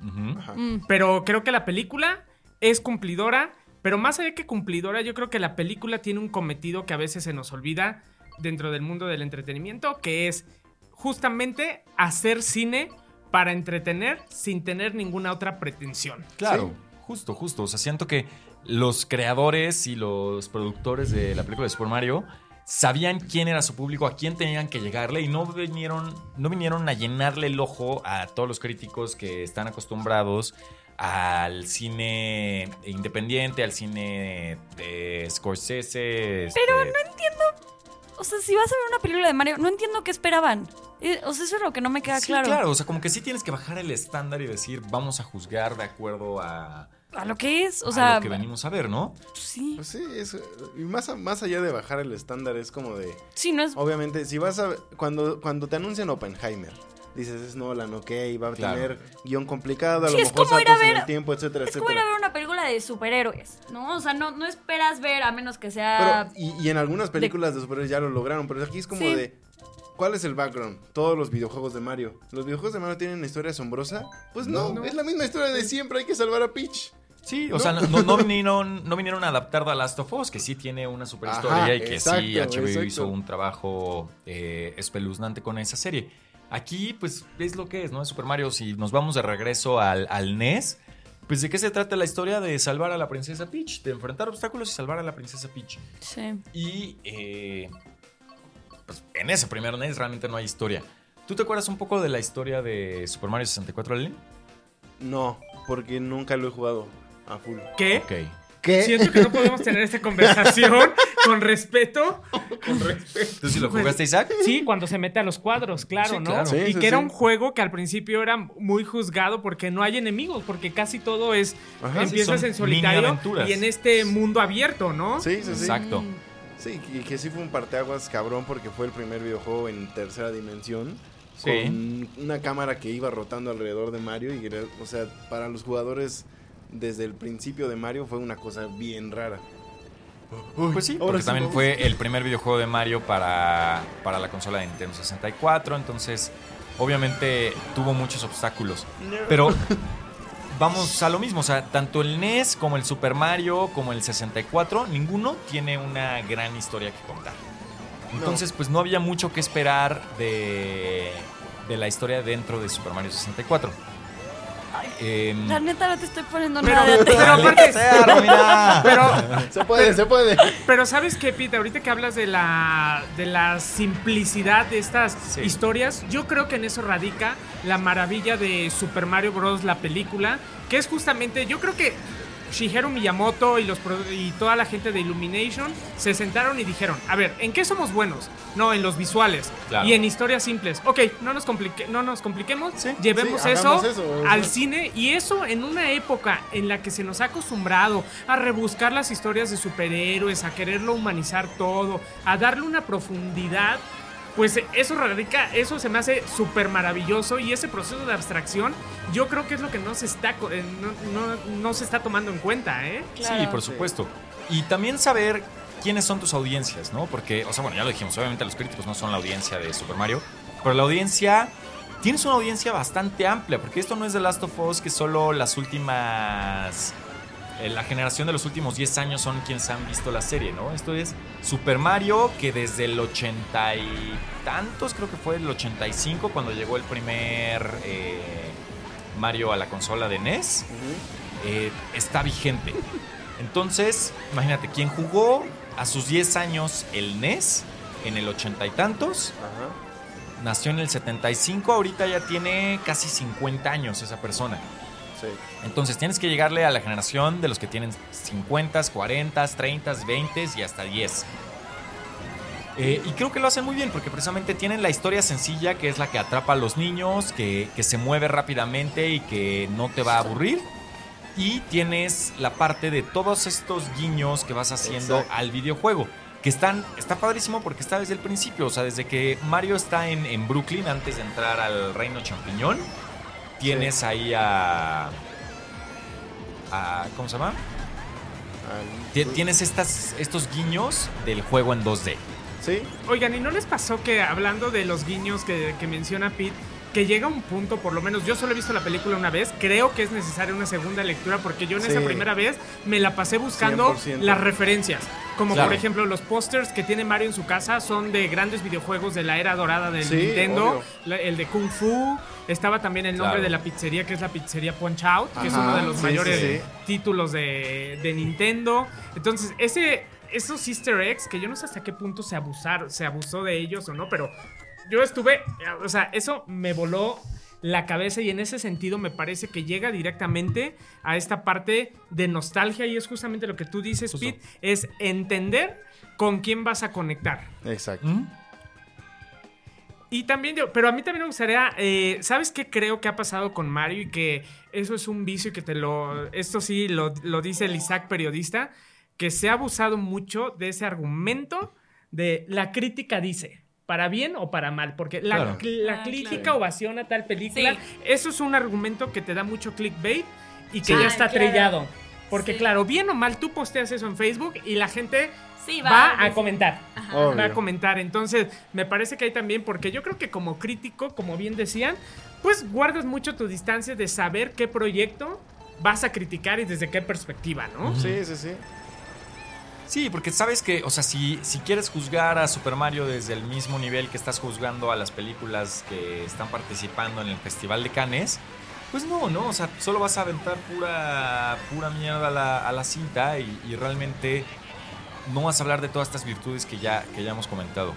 Mm. pero creo que la película es cumplidora, pero más allá que cumplidora, yo creo que la película tiene un cometido que a veces se nos olvida dentro del mundo del entretenimiento, que es justamente hacer cine para entretener sin tener ninguna otra pretensión. Claro, justo, justo. O sea, siento que los creadores y los productores de la película de Super Mario sabían quién era su público, a quién tenían que llegarle y no vinieron, no vinieron a llenarle el ojo a todos los críticos que están acostumbrados al cine independiente, al cine de Scorsese. Pero no O sea, si vas a ver una película de Mario, no entiendo qué esperaban. O sea, eso es lo que no me queda Sí, claro. claro. O sea, como que sí tienes que bajar el estándar y decir, vamos a juzgar de acuerdo a, a lo que es. O a sea, lo que venimos a ver, ¿no? sí. Pues sí, es, y más, a- más allá de bajar el estándar, es como de. Sí, no es. Obviamente, si vas a. Cuando, cuando te anuncian Oppenheimer, dices es Nolan, ok, va a Claro. tener guion complicado, a Sí, lo es mejor como ir a ver- el tiempo, etcétera, Es como ir a etcétera. ver película de superhéroes, ¿no? O sea, no, no esperas ver a menos que sea. Pero, y, y en algunas películas de, superhéroes ya lo lograron, pero aquí es como Sí. de. ¿Cuál es el background? Todos los videojuegos de Mario. ¿Los videojuegos de Mario tienen una historia asombrosa? Pues no, No. es la misma historia de siempre, hay que salvar a Peach. Sí, o No. sea, no, vinieron, no vinieron a adaptar The Last of Us, que sí tiene una super Ajá, historia y que sí HBO exacto. hizo un trabajo eh, espeluznante con esa serie. Aquí, pues, es lo que es, ¿no? Es Super Mario. Si nos vamos de regreso al, al NES, pues, ¿de qué se trata la historia? De salvar a la princesa Peach, de enfrentar obstáculos y salvar a la princesa Peach. Sí. Y, eh, pues, en ese primer NES realmente no hay historia. ¿Tú te acuerdas un poco de la historia de Super Mario 64, Lili? No, porque nunca lo he jugado a full. ¿Qué? Ok. ¿Qué? Siento que no podemos tener esta conversación con respeto. ¿Tú sí lo jugaste, Isaac? Sí, cuando se mete a los cuadros, claro, Sí, ¿no? claro. Sí, y sí, que era un juego que al principio era muy juzgado porque no hay enemigos, porque casi todo es Ajá, empiezas en solitario y en este mundo abierto, ¿no? Sí, sí, sí. Exacto. Sí, y que sí fue un parteaguas cabrón porque fue el primer videojuego en tercera dimensión. Sí. Con una cámara que iba rotando alrededor de Mario. Y, o sea, para los jugadores desde el principio de Mario fue una cosa bien rara. Pues sí, porque sí también vamos. fue el primer videojuego de Mario para, para la consola de Nintendo 64, entonces obviamente tuvo muchos obstáculos. Pero vamos a lo mismo, o sea, tanto el NES como el Super Mario, como el 64, ninguno tiene una gran historia que contar. Entonces, pues no había mucho que esperar de, de la historia dentro de Super Mario 64. Em, La neta no te estoy poniendo Pero- nada de pero aparte-. Pero, Se puede, se puede. pero ¿sabes qué, Pete? Ahorita que hablas de la, de la simplicidad de estas Sí. historias, yo creo que en eso radica la maravilla de Super Mario Bros. la película, que es justamente, yo creo que Shigeru Miyamoto y, los, pro- y toda la gente de Illumination se sentaron y dijeron, a ver, ¿en qué somos buenos? No, en los visuales Claro. y en historias simples. Ok, no nos, complique- no nos compliquemos, llevemos sí, eso, eso, al cine y eso en una época en la que se nos ha acostumbrado a rebuscar las historias de superhéroes, a quererlo humanizar todo, a darle una profundidad, pues eso radica, eso se me hace súper maravilloso y ese proceso de abstracción yo creo que es lo que no se está, co- eh, no, no- no se está tomando en cuenta, ¿eh? Claro. Sí, por supuesto. Y también saber quiénes son tus audiencias, ¿no? Porque, o sea, bueno, ya lo dijimos, obviamente los críticos no son la audiencia de Super Mario, pero la audiencia, tienes una audiencia bastante amplia, porque esto no es The Last of Us, que solo las últimas... eh, La generación de los últimos 10 años son quienes han visto la serie, ¿no? Esto es Super Mario, que desde el 80 y tantos, creo que fue el 85, cuando llegó el primer eh, Mario a la consola de NES, eh, está vigente. Entonces, imagínate, quien jugó a sus 10 años el NES en el 80 y tantos, nació en el 75, ahorita ya tiene casi 50 años esa persona. Sí. Entonces tienes que llegarle a la generación de los que tienen 50, 40, 30, 20 y hasta 10. Eh, y creo que lo hacen muy bien porque precisamente tienen la historia sencilla que es la que atrapa a los niños, que, que se mueve rápidamente y que no te va a aburrir. Y tienes la parte de todos estos guiños que vas haciendo Exacto. al videojuego. Que están, está padrísimo porque está desde el principio. O sea, desde que Mario está en, en Brooklyn antes de entrar al Reino Champiñón. Tienes ahí a, a- ¿Cómo se llama? Al- Tienes estas, estos guiños del juego en 2D. Sí. Oigan, ¿y no les pasó que hablando de los guiños que, que menciona Pete, que llega un punto, por lo menos yo solo he visto la película una vez, creo que es necesaria una segunda lectura porque yo en Sí. esa primera vez me la pasé buscando 100%. las referencias. Como Claro. por ejemplo los pósters que tiene Mario en su casa son de grandes videojuegos de la era dorada del Sí, Nintendo, la- el de Kung Fu, estaba también el nombre Claro. de la pizzería que es la pizzería Punch Out, que es uno de los sí, mayores títulos de, de Nintendo. Entonces, ese, esos easter eggs, que yo no sé hasta qué punto se abusaron, se abusó de ellos o no, pero yo estuve, o sea, eso me voló la cabeza y en ese sentido me parece que llega directamente a esta parte de nostalgia y es justamente lo que tú dices, Justo. Pete, es entender con quién vas a conectar. Exacto. ¿Mm? Y también yo, pero a mí también me gustaría, eh, ¿sabes qué creo que ha pasado con Mario? Y que eso es un vicio y que te lo, esto sí lo, lo dice el Isaac periodista, que se ha abusado mucho de ese argumento de la crítica dice, para bien o para mal, porque la, Claro. la Ah, crítica claro. ovaciona tal película, Sí. eso es un argumento que te da mucho clickbait y que Sí. ya Ah, está claro. trillado. Porque Sí. claro, bien o mal, tú posteas eso en Facebook y la gente Sí, va, a decir- comentar. Ajá. Obvio. Va a comentar. Entonces, me parece que hay también, porque yo creo que como crítico, como bien decían, pues guardas mucho tu distancia de saber qué proyecto vas a criticar y desde qué perspectiva, ¿no? Sí, sí, sí. Sí, porque sabes que, o sea, si, si quieres juzgar a Super Mario desde el mismo nivel que estás juzgando a las películas que están participando en el Festival de Cannes, pues no, no, o sea, solo vas a aventar pura, pura mierda a la, a la cinta y, y realmente no vas a hablar de todas estas virtudes que ya, que ya hemos comentado.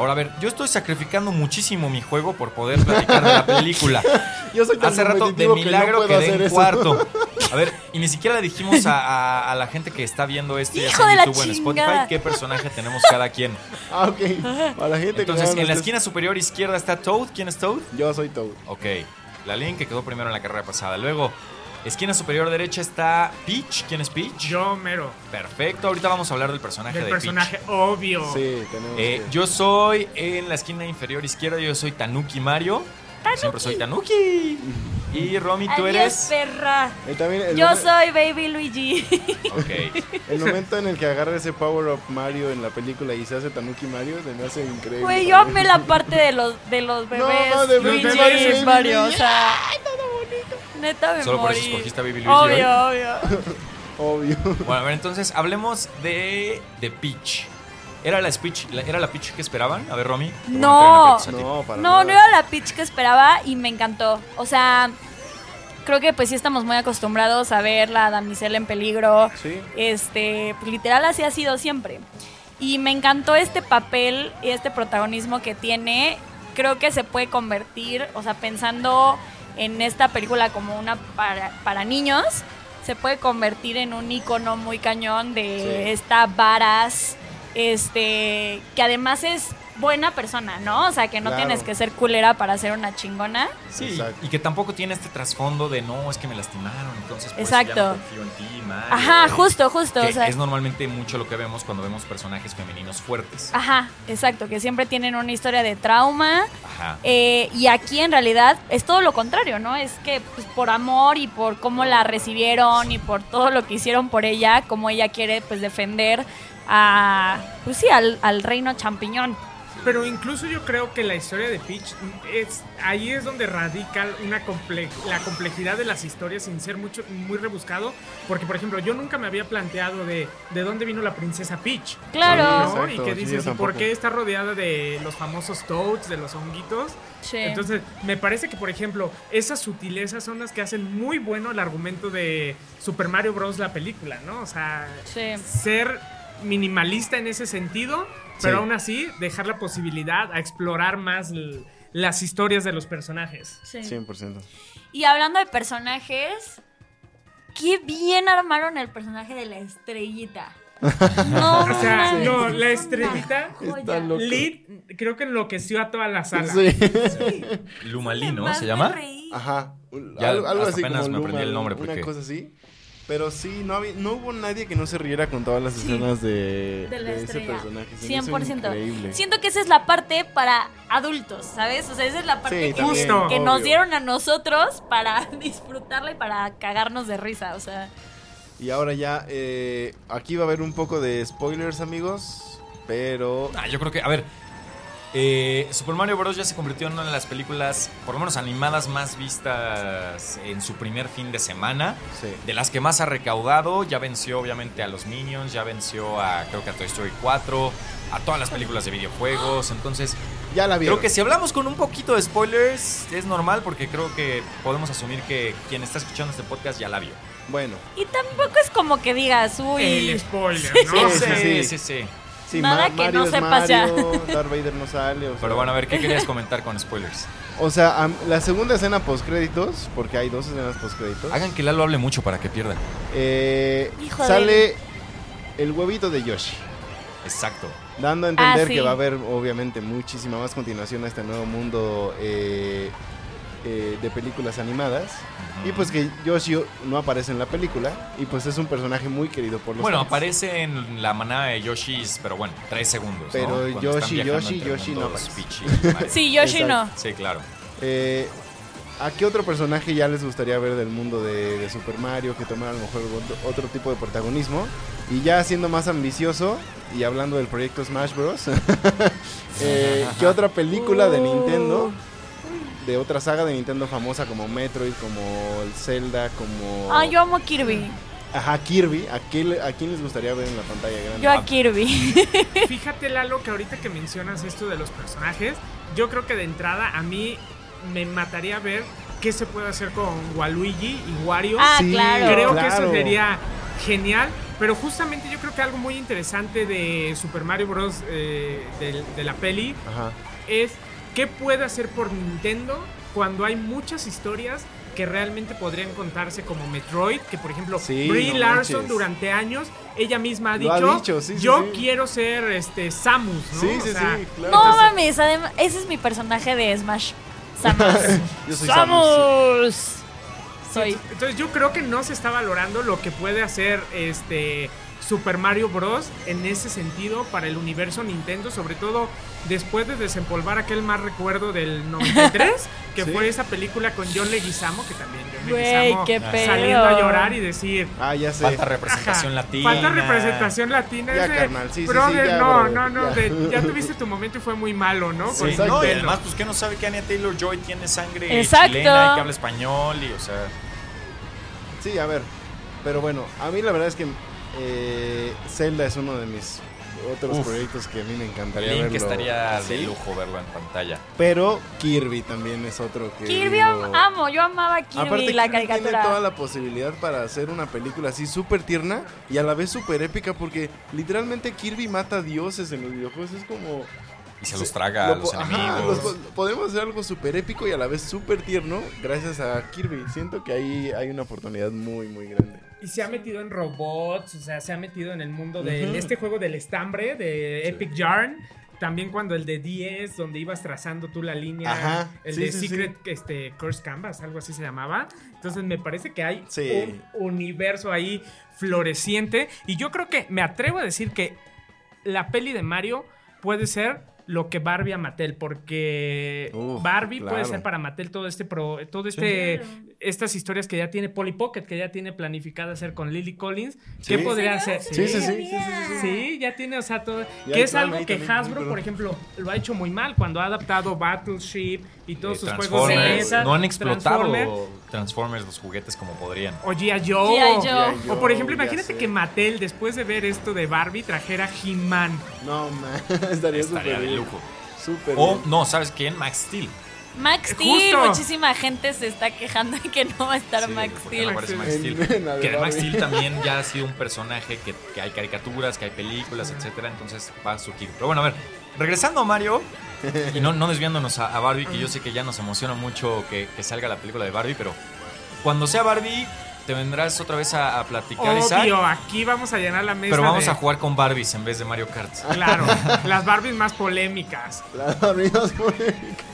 Ahora, a ver, yo estoy sacrificando muchísimo mi juego por poder platicar de la película. Yo soy tan Hace rato de competitivo que no milagro quedé en eso. cuarto. A ver, y ni siquiera le dijimos a, a- a la gente que está viendo esto ya Hijo sea de en YouTube o en Spotify qué personaje tenemos cada quien. Ah, ok. Para la gente que Entonces, en la esquina superior izquierda está Toad. ¿Quién es Toad? Yo soy Toad. Ok. La Link que quedó primero en la carrera pasada. Luego, esquina superior derecha está Peach. ¿Quién es Peach? Yo, mero. Perfecto. Ahorita vamos a hablar del personaje Del de personaje, Peach. obvio. Sí, tenemos Eh, que- yo soy en la esquina inferior izquierda. Yo soy Tanuki Mario. Siempre soy Tanuki. Y Romy, tú Adiós, eres. perra. Eh, también el, Yo momen- soy Baby Luigi. Ok. el momento en el que agarra ese Power Up Mario en la película y se hace Tanuki Mario se me hace increíble. Güey, yo amé la parte de los, de los bebés. no, de Luigi Baby y Luigi. Mario, o sea. Neta me Solo por morí. eso escogiste a Baby Luigi hoy. Obvio, obvio. Obvio. Bueno, a ver, entonces hablemos de, de Peach. ¿Era la, speech, la- ¿Era la Peach que esperaban? A ver, Romy. No. No, para No, no era la pitch que esperaba y me encantó. O sea, creo que pues sí estamos muy acostumbrados a ver la damisela en peligro. Sí. Este, literal así ha sido siempre. Y me encantó este papel y este protagonismo que tiene. Creo que se puede convertir, o sea, pensando en esta película como una para, para niños, se puede convertir en un icono muy cañón de Sí. esta varas, este, que además es buena persona, ¿no? O sea, que no Claro. tienes que ser culera para ser una chingona. Sí, Exacto. y que tampoco tiene este trasfondo de no, es que me lastimaron, entonces pues Exacto. ya no confío en ti, Mario". Ajá, justo, justo. Que o sea, es normalmente mucho lo que vemos cuando vemos personajes femeninos fuertes. Ajá, exacto, que siempre tienen una historia de trauma. Ajá. Eh, y aquí en realidad es todo lo contrario, ¿no? Es que pues, por amor y por cómo la recibieron y por todo lo que hicieron por ella, como ella quiere pues defender a, pues sí, al, al reino champiñón. Pero incluso yo creo que la historia de Peach es ahí es donde radica una comple- la complejidad de las historias sin ser mucho muy rebuscado, porque por ejemplo, yo nunca me había planteado de de dónde vino la princesa Peach. Claro. ¿no? Exacto, y que sí, dices, ¿y por qué está rodeada de los famosos toads, de los honguitos? Sí. Entonces, me parece que, por ejemplo, esas sutilezas son las que hacen muy bueno el argumento de Super Mario Bros. la película, ¿no? O sea, Sí. ser minimalista en ese sentido, pero Sí. aún así dejar la posibilidad a explorar más las historias de los personajes. sí. 100%. Y hablando de personajes, qué bien armaron el personaje de la estrellita. No, O sea, no, la estrellita, joya. Está loco. Lid, creo que enloqueció a toda la sala. Sí. Lumalí, ¿no? ¿Se llama? Ajá. Ya, algo, algo hasta así apenas como me aprendí Luma, el nombre, una porque- cosa así. Pero sí, no, había, no hubo nadie que no se riera con todas las escenas de, De la de ese personaje. Se me hizo 100%. Increíble. Siento que esa es la parte para adultos, ¿sabes? O sea, esa es la parte Sí, que, también, que nos dieron a nosotros para disfrutarla y para cagarnos de risa, o sea. Y ahora ya, eh, aquí va a haber un poco de spoilers, amigos. Pero. Ah, yo creo que, a ver, eh, Super Mario Bros. ya se convirtió en una de las películas, por lo menos animadas, más vistas en su primer fin de semana. Sí. De las que más ha recaudado, ya venció obviamente a los Minions, ya venció a, creo que a Toy Story 4, a todas las películas de videojuegos. Entonces, Ya la vieron. creo que si hablamos con un poquito de spoilers, es normal porque creo que podemos asumir que quien está escuchando este podcast ya la vio. Bueno. Y tampoco es como que digas, uy. El spoiler, Sí, ¿no? sí, sí, sí. sí, sí. Sí, Nada Ma- que Mario no es sepas ya. Mario, Darth Vader no sale. O sea, Pero bueno, a ver, ¿qué querías comentar con spoilers? O sea, la segunda escena post créditos, porque hay dos escenas post créditos. Hagan que Lalo hable mucho para que pierda. Eh, sale el huevito de Yoshi. Exacto. dando a entender Ah, sí. que va a haber obviamente muchísima más continuación a este nuevo mundo eh, eh, de películas animadas. Y pues que Yoshi no aparece en la película y pues es un personaje muy querido por los Bueno, fans. aparece en la manada de Yoshis, pero bueno, tres segundos. Pero Yoshi, Yoshi, Yoshi no. Sí, Yoshi Exacto. no. Sí, claro. Eh, ¿A qué otro personaje ya les gustaría ver del mundo de, de Super Mario que tomara a lo mejor otro, otro tipo de protagonismo? Y ya siendo más ambicioso y hablando del proyecto Smash Bros. eh, ¿Qué otra película de Nintendo? De otra saga de Nintendo famosa como Metroid, como el Zelda, como... Ah, yo amo a Kirby. Ajá, Kirby. ¿A, qué ¿A quién les gustaría ver en la pantalla grande? Yo a Kirby. Fíjate, Lalo, que ahorita que mencionas esto de los personajes, yo creo que de entrada a mí me mataría ver qué se puede hacer con Waluigi y Wario. Ah, Sí, claro. creo que eso sería genial. Pero justamente yo creo que algo muy interesante de Super Mario Bros. eh, de, la peli Ajá. es qué puede hacer por Nintendo cuando hay muchas historias que realmente podrían contarse como Metroid, que por ejemplo Sí, Brie no Larson manches. durante años ella misma ha dicho, ha dicho, sí, sí, yo sí. quiero ser este Samus, ¿no? Sí, O sí, sea, sí, claro. No mames, adem- ese es mi personaje de Smash. Samus. Yo soy Samus. Samus. Soy. Entonces yo creo que no se está valorando lo que puede hacer este Super Mario Bros. en ese sentido para el universo Nintendo, sobre todo después de desempolvar aquel más recuerdo del 93, que Sí. fue esa película con John Leguizamo, que también John Leguizamo saliendo a llorar y decir... Ah, ya sé. Falta representación "Ajá, latina. Falta representación latina. Ya, ese, carnal, sí, sí, ya, no, no, no, ya. de- ya tuviste tu momento y fue muy malo, ¿no? Sí, Con no, y además, pues que no sabe que Anya Taylor Joy tiene sangre Exacto. chilena y que habla español y, o sea, Sí, a ver. Pero bueno, a mí la verdad es que eh, Zelda es uno de mis otros Uf. proyectos que a mí me encantaría Link verlo. estaría de lujo verlo en pantalla. Pero Kirby también es otro que. Kirby digo- am- amo, yo amaba a Kirby Aparte, la Kirby tiene caricatura. toda la posibilidad para hacer una película así súper tierna y a la vez súper épica porque literalmente Kirby mata dioses en los videojuegos. Es como... Y se los traga a Lo los po- ajá, enemigos. los- podemos hacer algo súper épico y a la vez súper tierno gracias a Kirby. Siento que ahí hay una oportunidad muy, muy grande. Y se ha metido en robots, o sea, se ha metido en el mundo de este juego del estambre, de Epic Yarn. También cuando el de 10, donde ibas trazando tú la línea. Ajá, El sí, de sí, Secret este, Curse Canvas, algo así se llamaba. Entonces me parece que hay Sí. un universo ahí floreciente. Y yo creo que me atrevo a decir que la peli de Mario puede ser lo que Barbie a Mattel, porque Uf, Barbie puede ser para Mattel todo este pro, todo este. Estas historias que ya tiene Polly Pocket, que ya tiene planificada hacer con Lily Collins, Sí. ¿qué podría hacer? Sí, sí, sí, sí, sí, sí, Sí, ya tiene, o sea, todo. Que es algo que también, Hasbro, por ejemplo, lo ha hecho muy mal cuando ha adaptado Battleship y todos Eh, sus juegos de Transformers. mesa. no han explotado Transformer, Transformers los juguetes como podrían. O G.I. Joe. Joe. O por ejemplo, imagínate que Mattel, después de ver esto de Barbie, trajera He-Man. No, man, estaría Estaría súper de bien. lujo. O, bien. no, ¿sabes quién? Max Steel. Max Justo. Steel, muchísima gente se está quejando de que no va a estar Sí, Max porque Steel. no aparece Max En- Steel. en la de Que de Max Barbie. Steel también ya ha sido un personaje que, que hay caricaturas, que hay películas, etcétera. Entonces va a surgir. Pero bueno, a ver, regresando a Mario y no, no desviándonos a, a Barbie, que yo sé que ya nos emociona mucho que, que salga la película de Barbie, pero cuando sea Barbie, te vendrás otra vez a, a platicar, Isaac. Obvio, aquí vamos a llenar la mesa. Pero vamos de- a jugar con Barbies en vez de Mario Kart. Claro, las Barbies más polémicas. La Barbie más polémica.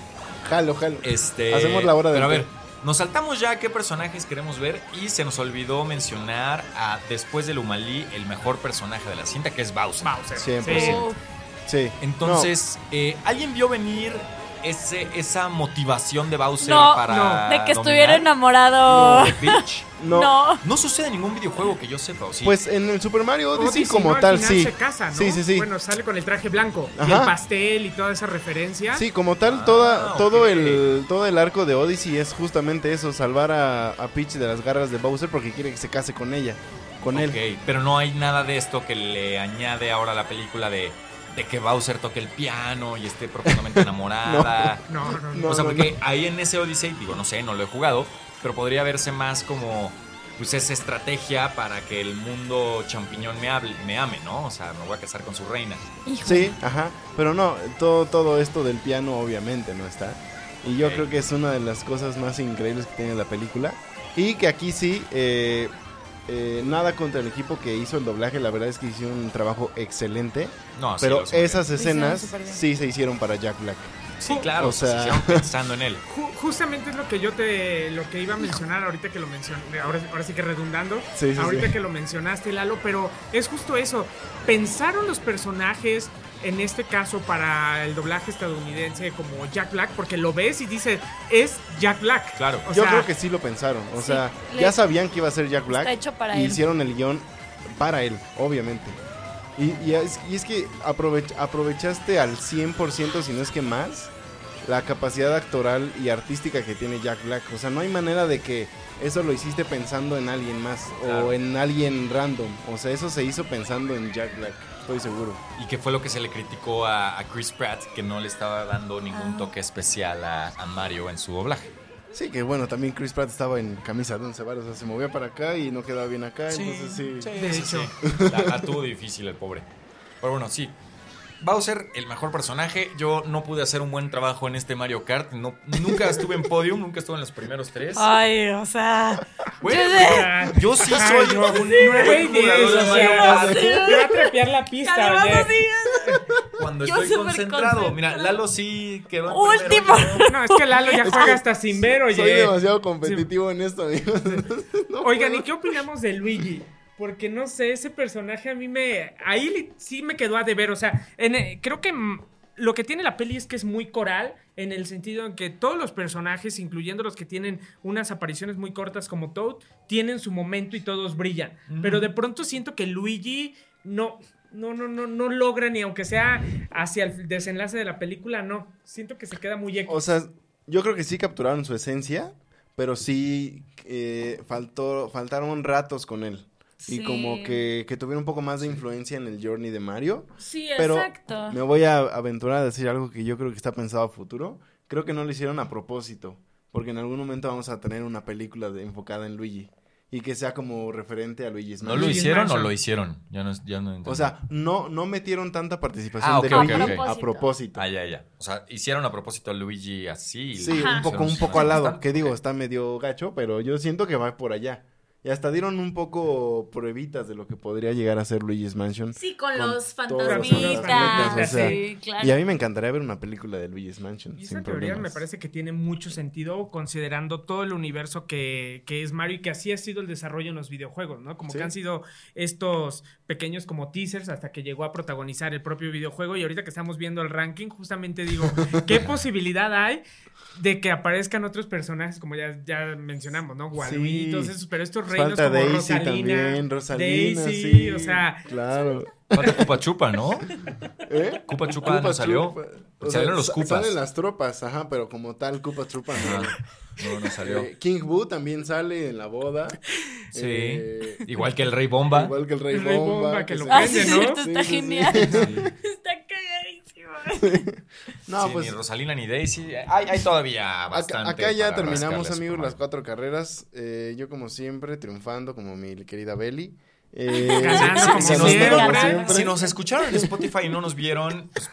Jalo, jalo. Este, Hacemos la hora del Pero a ver, nos saltamos ya qué personajes queremos ver y se nos olvidó mencionar a, después del Humalí, el mejor personaje de la cinta, que es Bowser. Bowser. 100%. Sí. Sí. Entonces, eh, ¿alguien vio venir ese, esa motivación de Bowser No, para. no. De que dominar estuviera enamorado. de Peach? No. No. No sucede en ningún videojuego que yo sepa, ¿o sí? Pues en el Super Mario Odyssey, Odyssey, como ¿no? Al tal, final sí. se casa, ¿no? Sí, sí, sí. Bueno, sale con el traje blanco y Ajá. el pastel y toda esa referencia. Sí, como tal, Ah, toda, todo, ok. el, todo el arco de Odyssey es justamente eso, salvar a, a Peach de las garras de Bowser porque quiere que se case con ella, con él. Ok, pero no hay nada de esto que le añade ahora a la película de, de que Bowser toque el piano y esté profundamente enamorada. No, no, no. No, o sea, no, porque ahí en ese Odyssey, digo, no sé, no lo he jugado, pero podría verse más como pues esa estrategia para que el mundo champiñón me hable, me ame, ¿no? O sea, me voy a casar con su reina. Hijo. Sí, ajá. Pero no, todo, todo esto del piano obviamente no está. Y yo creo que es una de las cosas más increíbles que tiene la película. Y que aquí sí, eh, eh, nada contra el equipo que hizo el doblaje, la verdad es que hicieron un trabajo excelente. No, sí, pero esas escenas sí se hicieron para Jack Black. Sí, claro. o sea, sea- se hicieron pensando en él. Ju- justamente es lo que yo te lo que iba a mencionar ahorita que lo mencioné ahora, ahora sí que redundando Sí, sí, ahorita sí. que lo mencionaste Lalo pero es justo eso pensaron los personajes en este caso para el doblaje estadounidense como Jack Black porque lo ves y dices es Jack Black Claro. O Yo sea, creo que sí lo pensaron. O Sí, sea, le- ya sabían que iba a ser Jack Black. Está hecho para y él. hicieron el guion para él, obviamente. Y, y es, y es que aprovech- aprovechaste al 100%, si no es que más, la capacidad actoral y artística que tiene Jack Black. O sea, no hay manera de que eso lo hiciste pensando en alguien más Claro. o en alguien random. O sea, eso se hizo pensando en Jack Black, estoy seguro. Y que fue lo que se le criticó a, a Chris Pratt, que no le estaba dando ningún Ah. toque especial a, a Mario en su doblaje. Sí, que bueno, también Chris Pratt estaba en camisa de once varas, o sea, se movía para acá y no quedaba bien acá, entonces sí. De hecho. La, la tuvo difícil el pobre. Pero bueno, sí. Bowser, el mejor personaje. Yo no pude hacer un buen trabajo en este Mario Kart. No, nunca estuve en podium, nunca estuve en los primeros tres. Ay, o sea. Bueno, yo yo sí Ay, soy no, un diez, jugador de Mario Kart. yo voy a trepear la pista oye. Cuando Yo estoy concentrado. Mira. Lalo sí quedó Último. primero, yo- no es que Lalo ya juega hasta sin ver oye Soy demasiado competitivo en esto, amigos. No Oigan, puedo. ¿y qué opinamos de Luigi? Porque no sé, ese personaje a mí me. Ahí sí me quedó a deber. O sea, en, eh, creo que mm, lo que tiene la peli es que es muy coral. En el sentido en que todos los personajes, incluyendo los que tienen unas apariciones muy cortas como Toad, tienen su momento y todos brillan. Pero de pronto siento que Luigi no. No, no, no, no logra ni aunque sea hacia el desenlace de la película, no. Siento que se queda muy eco. O sea, yo creo que sí capturaron su esencia, pero sí eh, faltó, faltaron ratos con él. Y Sí. como que, que tuvieron un poco más de influencia en el journey de Mario. Sí, Pero exacto. me voy a aventurar a decir algo que yo creo que está pensado a futuro. Creo que no lo hicieron a propósito, porque en algún momento vamos a tener una película de- enfocada en Luigi. Y que sea como referente a Luigi's ¿No Mansion. lo Luigi's hicieron o lo hicieron? Ya no, ya no. O sea, no, no metieron tanta participación Ah, de Luigi a propósito. Ah, ya, ya. O sea, hicieron a propósito a Luigi así. Sí, lo un poco, un poco al lado. Que digo, está medio gacho, pero yo siento que va por allá. Y hasta dieron un poco pruebitas de lo que podría llegar a ser Luigi's Mansion. Sí, con, con los fantasmitas. o sea, sí, claro. Y a mí me encantaría ver una película de Luigi's Mansion. Y sin esa teoría problemas. me parece que tiene mucho sentido considerando todo el universo que, que es Mario y que así ha sido el desarrollo en los videojuegos, ¿no? Como Sí. que han sido estos pequeños como teasers hasta que llegó a protagonizar el propio videojuego y ahorita que estamos viendo el ranking, justamente digo, ¿qué posibilidad hay de que aparezcan otros personajes como ya, ya mencionamos, ¿no? Waluigi, Sí. todos esos, pero estos Falta como Daisy Rosalina, también, Rosalina, Daisy, sí. o sea, Claro. Falta Cupa Chupa, ¿no? ¿Eh? Cupa Chupa no salió. Chupa. Salieron los Cupas. Salen las tropas, ajá, pero como tal, Cupa Trupa no. No, no salió. Eh, King Boo también sale en la boda. Sí. Eh, Igual que el Rey Bomba. Igual que el Rey, El Rey Bomba. Bomba, que lo se- Ah, sí, vende, ¿no? cierto, Sí, está sí, genial. Sí. Está. No, Sí, pues ni Rosalina ni Daisy. Hay, hay todavía bastante. acá ya terminamos, amigos, las cuatro carreras. Eh, yo, como siempre, triunfando como mi querida Belly. Eh, nos, si nos escucharon en Spotify y no nos vieron, pues,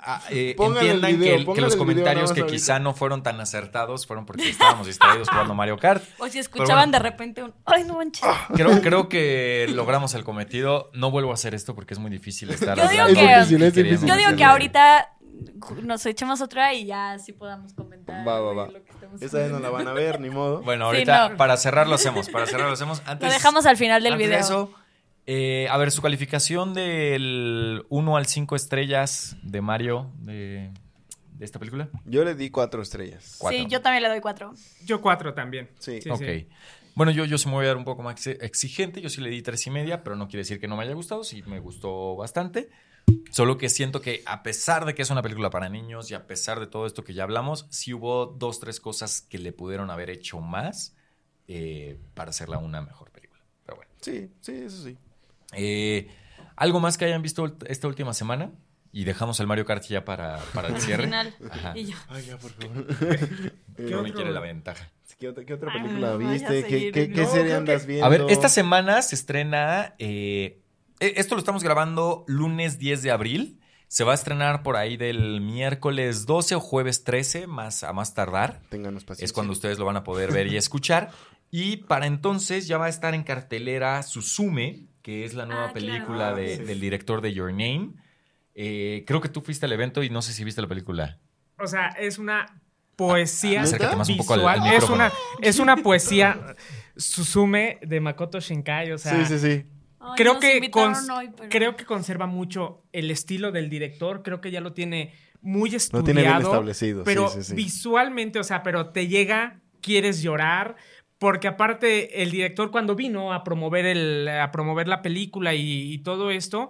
ah, eh, entiendan video, que, el- que pongan los comentarios que quizá no fueron tan acertados fueron porque estábamos distraídos jugando Mario Kart. O si escuchaban bueno. de repente un. Ay, no manches. Creo, creo que logramos el cometido. No vuelvo a hacer esto porque es muy difícil estar Yo digo que- de Es difícil, es queríamos difícil. Yo digo que ahorita nos echemos otra y ya sí podamos comentar. Va, va, va. lo que estamos Esa vez no la van a ver, ni modo. Bueno, Sí, ahorita no. para cerrar lo hacemos. Para cerrar lo hacemos. Antes, Lo dejamos al final del antes video. de eso, eh, a ver, su calificación del 1 al 5 estrellas de Mario de, de esta película. Yo le di cuatro estrellas. cuatro. Sí, yo también le doy cuatro. yo cuatro también. Sí. ok. Bueno, yo, yo sí me voy a dar un poco más ex- exigente. Yo sí le di tres y media, pero no quiere decir que no me haya gustado. Sí me gustó bastante. Solo que siento que a pesar de que es una película para niños y a pesar de todo esto que ya hablamos, sí hubo dos, tres cosas que le pudieron haber hecho más eh, para hacerla una mejor película. Pero bueno. Sí, sí, eso sí. Eh, ¿Algo más que hayan visto esta última semana? Y dejamos el Mario Kart ya para, para el cierre. final. Ajá. Y yo. Ay, ya, por favor. ¿Qué No me otro? quiere la ventaja. ¿Qué otra, qué otra Ay, película viste? ¿Qué, qué, qué No, serie andas que- viendo? A ver, esta semana se estrena. eh, e- esto lo estamos grabando lunes 10 de abril. Se va a estrenar por ahí del miércoles 12 o jueves 13, más a más tardar. Ténganos paciencia. Es cuando ustedes lo van a poder ver y escuchar. Y para entonces ya va a estar en cartelera Suzume, que es la nueva Ah, película claro. de- Sí. del director de Your Name. Eh, creo que tú fuiste al evento y no sé si viste la película. O sea, es una poesía al- visual. al es, una, es una poesía Suzume de Makoto Shinkai. O sea, sí, sí, sí. Creo, que hoy, pero- creo que conserva mucho el estilo del director. Creo que ya lo tiene muy Lo estudiado. tiene bien establecido. Pero sí, sí, sí. visualmente, o sea, pero te llega, quieres llorar. Porque aparte, el director cuando vino a promover, el, a promover la película y, y todo esto,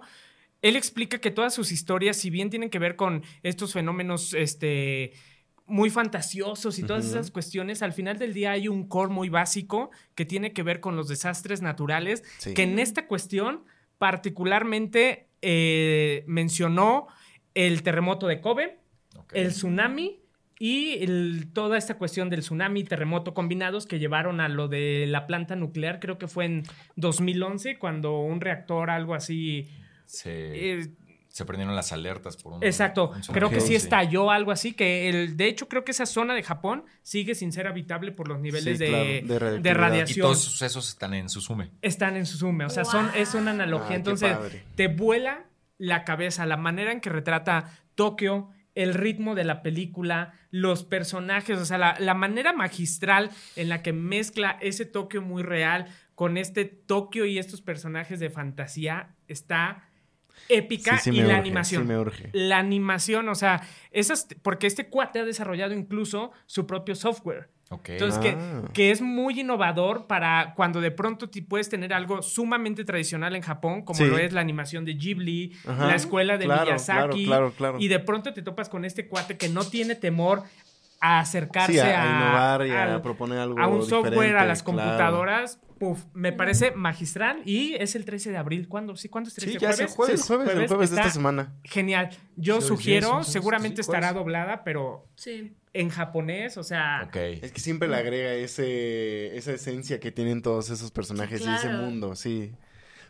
él explica que todas sus historias, si bien tienen que ver con estos fenómenos este, muy fantasiosos y todas esas cuestiones, al final del día hay un core muy básico que tiene que ver con los desastres naturales, Sí. que en esta cuestión particularmente eh, mencionó el terremoto de Kobe, el tsunami y el- toda esta cuestión del tsunami y terremoto combinados que llevaron a lo de la planta nuclear, creo que fue en 2011, cuando un reactor, algo así... Se, eh, se prendieron las alertas por un. exacto, un creo que sí estalló algo así, que el, de hecho creo que esa zona de Japón sigue sin ser habitable por los niveles Sí, de, claro, de de radioactividad. Y radiación. todos esos sucesos están en Suzume. Están en Suzume, o sea, son, es una analogía, Ah, qué entonces te vuela la cabeza, la manera en que retrata Tokio, el ritmo de la película, los personajes, o sea, la, la manera magistral en la que mezcla ese Tokio muy real con este Tokio y estos personajes de fantasía está épica Sí, sí y la urge, animación. sí me urge. La animación, o sea, esas, porque este cuate ha desarrollado incluso su propio software. Entonces, Ah. que, que es muy innovador para cuando de pronto ti puedes tener algo sumamente tradicional en Japón, como Sí. lo es la animación de Ghibli, Ajá. la escuela de Claro, Miyazaki, claro, claro, claro. y de pronto te topas con este cuate que no tiene temor a acercarse Sí, a, a, a innovar y a proponer algo a un software, a las claro. computadoras. Puf, me parece magistral y es el 13 de abril. ¿Cuándo? ¿Sí? ¿Cuándo es 13? Sí, ya es el ¿Jueves? jueves, el jueves, el jueves de esta semana. Genial. Yo Sí, sugiero, sí, sí, seguramente sí, estará doblada, pero Sí. En japonés, o sea. Es que siempre le agrega ese, esa esencia que tienen todos esos personajes y ese mundo, sí.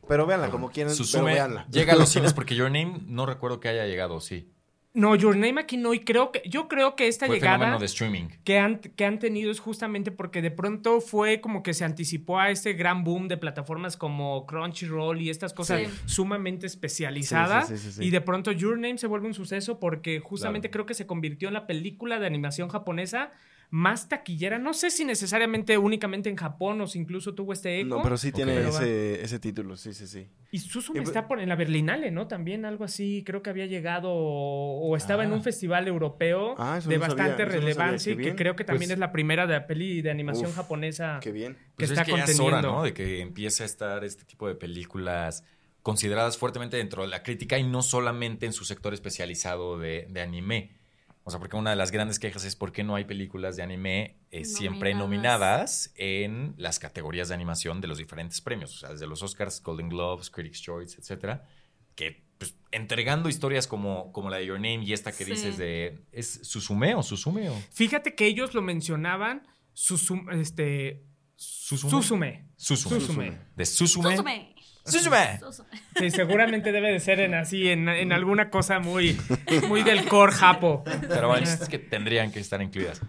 Pero véanla como quieran, pero Suzume véanla. llega a los cines porque Your Name no recuerdo que haya llegado, sí. No, Your Name aquí no, y creo que, yo creo que esta Fue llegada de streaming. que han, que han tenido es justamente porque de pronto fue como que se anticipó a este gran boom de plataformas como Crunchyroll y estas cosas Sí. sumamente especializadas. Sí, sí, sí, sí, sí. Y de pronto Your Name se vuelve un suceso porque justamente Claro. creo que se convirtió en la película de animación japonesa más taquillera. No sé si necesariamente únicamente en Japón o si incluso tuvo este eco. No, pero sí tiene ese, ese título, sí, sí, sí. Y Suzume Y bu- está por, en la Berlinale, ¿no? También algo así, creo que había llegado o, estaba en Ah. un festival europeo Ah, de no bastante sabía, relevancia y que creo que también Pues- es la primera de peli de animación Uf, japonesa Qué bien. que Pues está es que ya es conteniendo. hora, ¿no? De que empiece a estar este tipo de películas consideradas fuertemente dentro de la crítica y no solamente en su sector especializado de, de anime. O sea, porque una de las grandes quejas es por qué no hay películas de anime eh, siempre Nominadas. en las categorías de animación de los diferentes premios. O sea, desde los Oscars, Golden Globes, Critics' Choice, etcétera. Que pues, entregando historias como, como la de Your Name y esta que Sí. dices de. ¿Es Suzume o Suzume o Fíjate que ellos lo mencionaban, Susum- este. Suzume. Suzume. De Suzume. Suzume. Suzume. Sí, seguramente debe de ser en así, en, en alguna cosa muy, muy del core japo. Pero bueno, es que tendrían que estar incluidas.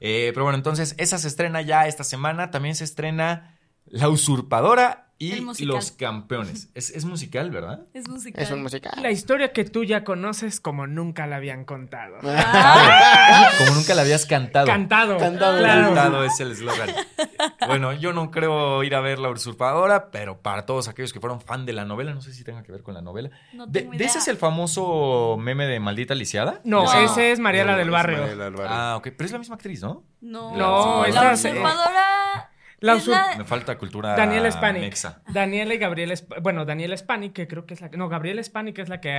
Eh, pero bueno, entonces, esa se estrena ya esta semana. También se estrena La Usurpadora y. Los Campeones. Es, es musical, ¿verdad? Es musical. Es un musical. La historia que tú ya conoces como nunca la habían contado. Como nunca la habías cantado. Cantado. Cantado. claro. Cantado es el eslogan. Bueno, yo no creo ir a ver La Usurpadora, pero para todos aquellos que fueron fan de la novela, no sé si tenga que ver con la novela. No De, tengo de ese es el famoso meme de Maldita Lisiada? No, No. ese es Mariela No, del es Barrio. Mariela del Barrio. Ah, ok. Pero es la misma actriz, ¿no? No, No, la es- usurpadora. La es usur- la- Me falta cultura Daniela Spanik. mexa. Daniela y Gabriela Sp- bueno, Daniela Spanik, que creo que es la que no, Gabriela Spanik es la que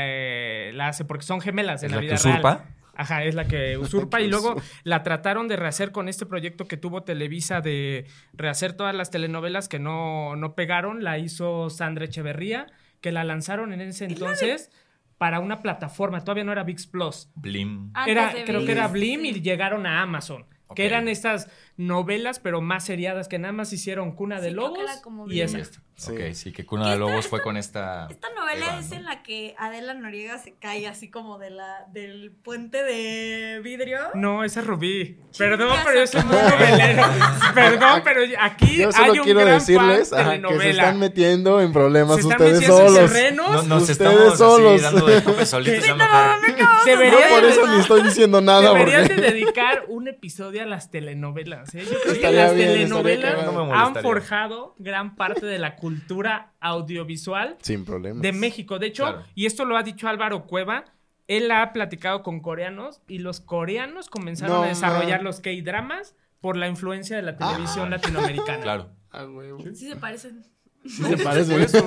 eh, la hace porque son gemelas en ¿Es la, la que vida usurpa? real. Ajá, es la que usurpa que y luego la trataron de rehacer con este proyecto que tuvo Televisa de rehacer todas las telenovelas que no, no pegaron, la hizo Sandra Echeverría, que la lanzaron en ese entonces para una plataforma, todavía no era VIX Plus. Blim. Era, creo que era Blim y llegaron a Amazon. Que eran estas novelas, pero más seriadas, que nada más hicieron Cuna de Sí, Lobos y esa. Esta. Sí. Ok, sí, que Cuna de Lobos fue con esta. Esta novela Eva, es ¿no? en la que Adela Noriega se cae así como de la, del puente de vidrio. No, esa es Rubí. Perdón, pero es tu muy novelero. Perdón, pero aquí Yo hay solo un quiero gran decirles fan ajá, de que se novela. están metiendo en problemas Se están ustedes en solos. No, nos Ustedes estamos solos. así dando de tope solitos. Que- dando cara. No, Deberían por eso ni estoy diciendo nada. Deberían porque- de dedicar un episodio a las telenovelas. ¿Eh? Yo creo que las bien, telenovelas cagado. No me han forjado gran parte de la cultura audiovisual Sin problemas. de México. De hecho, Claro. y esto lo ha dicho Álvaro Cueva, él ha platicado con coreanos y los coreanos comenzaron No, a desarrollar los K-dramas por la influencia de la televisión Ah. latinoamericana. Claro. Ah. Sí se parecen. Sí se parece. Sí,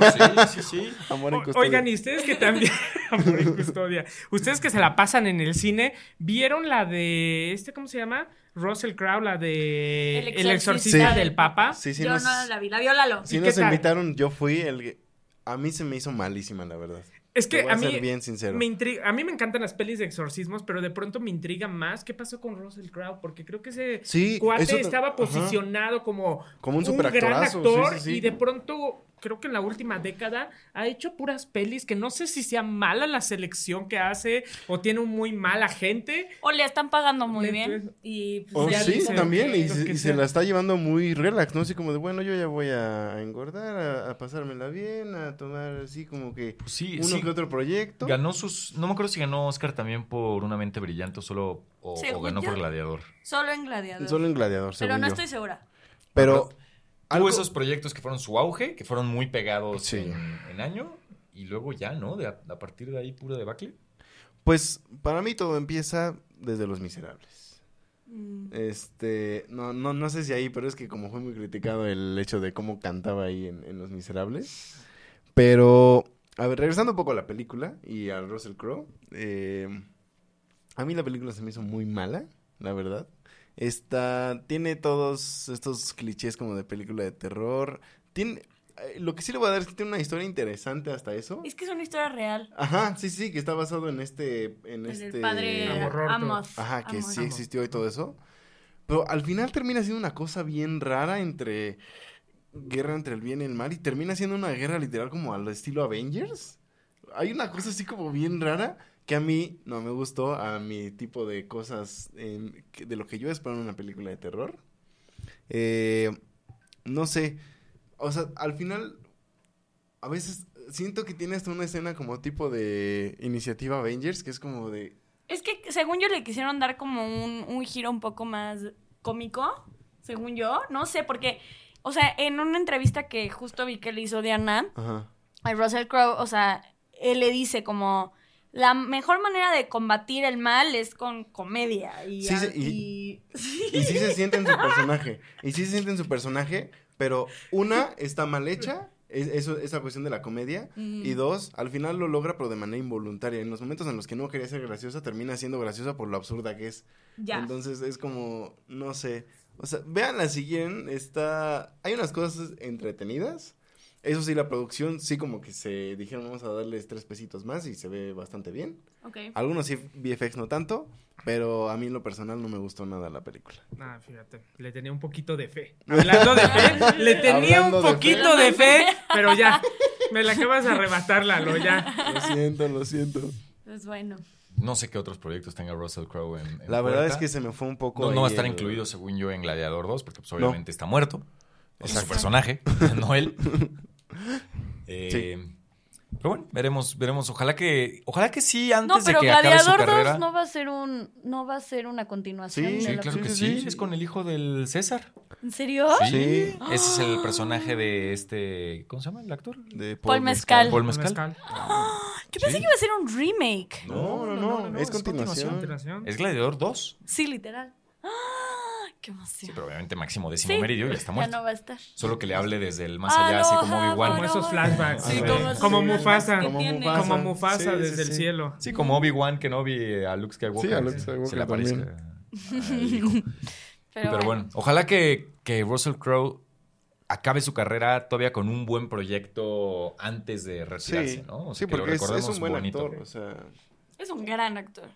sí, sí. Amor en custodia. Oigan, y ustedes que también. Amor en custodia. Ustedes que se la pasan en el cine, ¿vieron la de. este ¿Cómo se llama? Russell Crowe, la de. El El exorcista Sí. del Papa. Sí, sí Yo nos, no la vi, la vio Lalo. sí ¿Y nos invitaron. Yo fui el... A mí se me hizo malísima, la verdad. Es Te que voy a a mí. ser bien sincero. Me intriga, a mí me encantan las pelis de exorcismos, pero de pronto me intriga más qué pasó con Russell Crowe, porque creo que ese Sí, cuate eso estaba ajá. posicionado como, Como un gran superactorazo, sí, actor sí, sí. y de pronto creo que en la última década ha hecho puras pelis que no sé si sea mala la selección que hace o tiene un muy mal agente. O le están pagando muy Le- bien. Y pues, ya sí, también. que- Y, se, y la está llevando muy relax, ¿no? Así como de, bueno, yo ya voy a engordar, a, a pasármela bien, a tomar así como que Pues sí, uno sí. que otro proyecto. Ganó sus. No me acuerdo si ganó Oscar también por Una mente brillante o solo. O, o ganó yo. por Gladiador. Solo en Gladiador. Solo en Gladiador, Pero no yo. estoy segura. Pero Algo- esos proyectos que fueron su auge, que fueron muy pegados Sí. en, en año. Y luego ya, ¿no? De a, a partir de ahí, pura debacle. Pues para mí todo empieza desde Los Miserables. Mm. Este, no, no, no sé si ahí, pero es que como fue muy criticado el hecho de cómo cantaba ahí en, en Los Miserables. Pero, a ver, regresando un poco a la película y a Russell Crowe, eh, a mí la película se me hizo muy mala, la verdad. Esta, tiene todos estos clichés como de película de terror. Tiene, eh, lo que sí le voy a dar es que tiene una historia interesante hasta eso. Es que es una historia real. Ajá, sí, sí, que está basado en este, en En este... el padre. Amos. Ajá, que Amos. sí existió y todo eso. Pero al final termina siendo una cosa bien rara entre guerra entre el bien y el mal y termina siendo una guerra literal como al estilo Avengers. Hay una cosa así como bien rara que a mí no me gustó, a mi tipo de cosas de lo que yo espero en una película de terror. Eh, no sé, o sea, al final a veces siento que tiene hasta una escena como tipo de iniciativa Avengers que es como de Es que según yo le quisieron dar como un, un giro un poco más cómico, según yo. No sé, porque, o sea, en una entrevista que justo vi que le hizo Diana, Ajá. a Russell Crowe, o sea, él le dice como la mejor manera de combatir el mal es con comedia y, Sí, sí, y- y- Y sí se siente en su personaje. Y sí se siente en su personaje, pero una está mal hecha, es, eso, esa cuestión de la comedia. Mm. Y dos, al final lo logra, pero de manera involuntaria. En los momentos en los que no quería ser graciosa, termina siendo graciosa por lo absurda que es. ya. Entonces es como, no sé. O sea, véanla si quieren. Está. Hay unas cosas entretenidas. Eso sí, la producción sí como que se dijeron vamos a darles tres pesitos más y se ve bastante bien. Ok. Algunos sí, VFX no tanto, pero a mí en lo personal no me gustó nada la película. Ah, fíjate, le tenía un poquito de fe. Hablando de fe, le tenía Hablando un de poquito fe. de fe, pero ya, me la acabas de arrebatar, Lalo, ya. Lo siento, lo siento. Pues bueno. No sé qué otros proyectos tenga Russell Crowe en, en La verdad puerta. es que se me fue un poco. No, no va a estar el- incluido, según yo, en Gladiador 2, porque pues, No. obviamente está muerto. Es su Exacto. personaje, no él. Eh, Pero bueno, veremos, veremos. Ojalá que, ojalá que sí, No, antes de que acabe su Gladiador carrera. 2 no va a ser un no va a ser una continuación Sí, de Sí, la claro que Sí, sí, sí, sí. Es con el hijo del César. ¿En serio? Sí. Sí. Ese es el personaje de este. ¿Cómo se llama el actor? De Paul Mezcal. Paul Mezcal. Yo pensé Sí. que iba a ser un remake. No, no, no, es continuación. Continuación. Es Gladiador 2. Sí, literal. ¡Ah! ¡Qué emoción! Sí, pero obviamente Máximo Décimo Sí, Meridio ya está muerto. Ya no va a estar. Solo que le hable desde el más Ah, allá, no, así como Obi-Wan. Como esos flashbacks. Sí, como Mufasa. Como. Mufasa. Como Mufasa Sí, sí, desde el cielo. Sí, como Obi-Wan que no vi a Luke Skywalker. Sí, a Luke Skywalker Se le aparece hijo. Pero, Pero bueno, ojalá que, que Russell Crowe acabe su carrera todavía con un buen proyecto antes de retirarse, Sí, ¿no? O sí sea, que lo porque es, es recordemos un buen bonito. actor. O sea, Es un gran actor.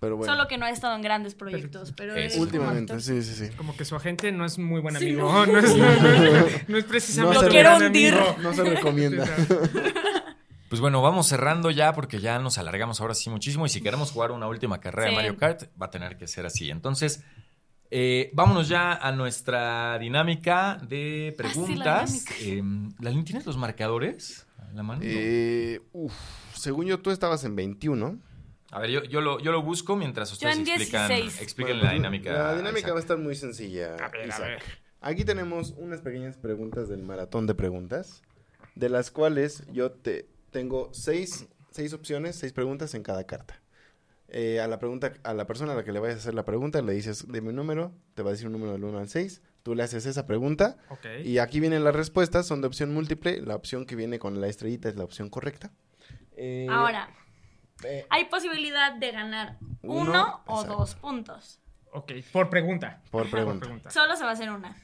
Pero bueno. Solo que no ha estado en grandes proyectos, pero Es- Últimamente, sí, sí, sí. Como que su agente no es muy buen Sí, amigo. no. no. es, no, no- no es precisamente No se un quiero hundir. No se recomienda. Pues bueno, vamos cerrando ya porque ya nos alargamos ahora sí muchísimo y si queremos jugar una última carrera Sí. de Mario Kart va a tener que ser así. Entonces, eh, vámonos ya a nuestra dinámica de preguntas. dinámica. Eh, Lalín, ¿tienes los marcadores a la mano? Eh, uf, según yo, tú estabas en 21. A ver, yo, yo, lo, yo lo busco mientras ustedes en explican, 16. expliquen Bueno, la dinámica. La dinámica Isaac. va a estar muy sencilla. A ver, a Isaac. ver. Aquí tenemos unas pequeñas preguntas del maratón de preguntas, de las cuales yo te tengo seis, seis opciones, seis preguntas en cada carta. Eh, a la pregunta, a la persona a la que le vayas a hacer la pregunta, le dices, dime un número, te va a decir un número del 1 al 6, tú le haces esa pregunta, Ok. y aquí vienen las respuestas, son de opción múltiple, la opción que viene con la estrellita es la opción correcta. Eh, Ahora, eh, hay posibilidad de ganar Uno, uno, o exacto. dos puntos. Ok, por pregunta. Por pregunta. Solo se va a hacer una.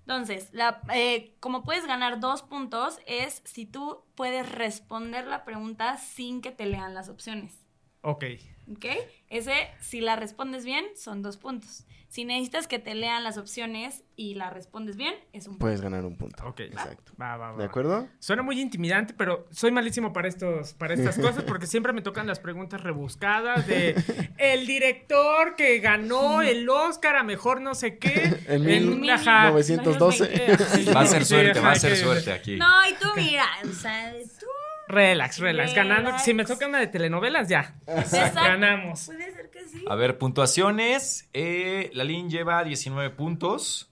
Entonces, la, eh, como puedes ganar dos puntos es si tú puedes responder la pregunta sin que te lean las opciones. Ok. ¿Ok? Ese, si la respondes bien, son dos puntos. Si necesitas que te lean las opciones y la respondes bien, es un punto. puedes ganar un punto. Ok. Exacto. Va, va, va. ¿De acuerdo? Suena muy intimidante, pero soy malísimo para estos, para estas cosas porque siempre me tocan las preguntas rebuscadas de el director que ganó el Oscar a mejor no sé qué. En mil ajá. 912. Eh, sí, Va a ser suerte, va a ser suerte aquí. No, y tú mira, o sea. Relax, relax, ganando. Si me toca una de telenovelas, ya. Exacto. Ganamos. Puede ser que sí. A ver, puntuaciones. Eh, Lalín lleva 19 puntos.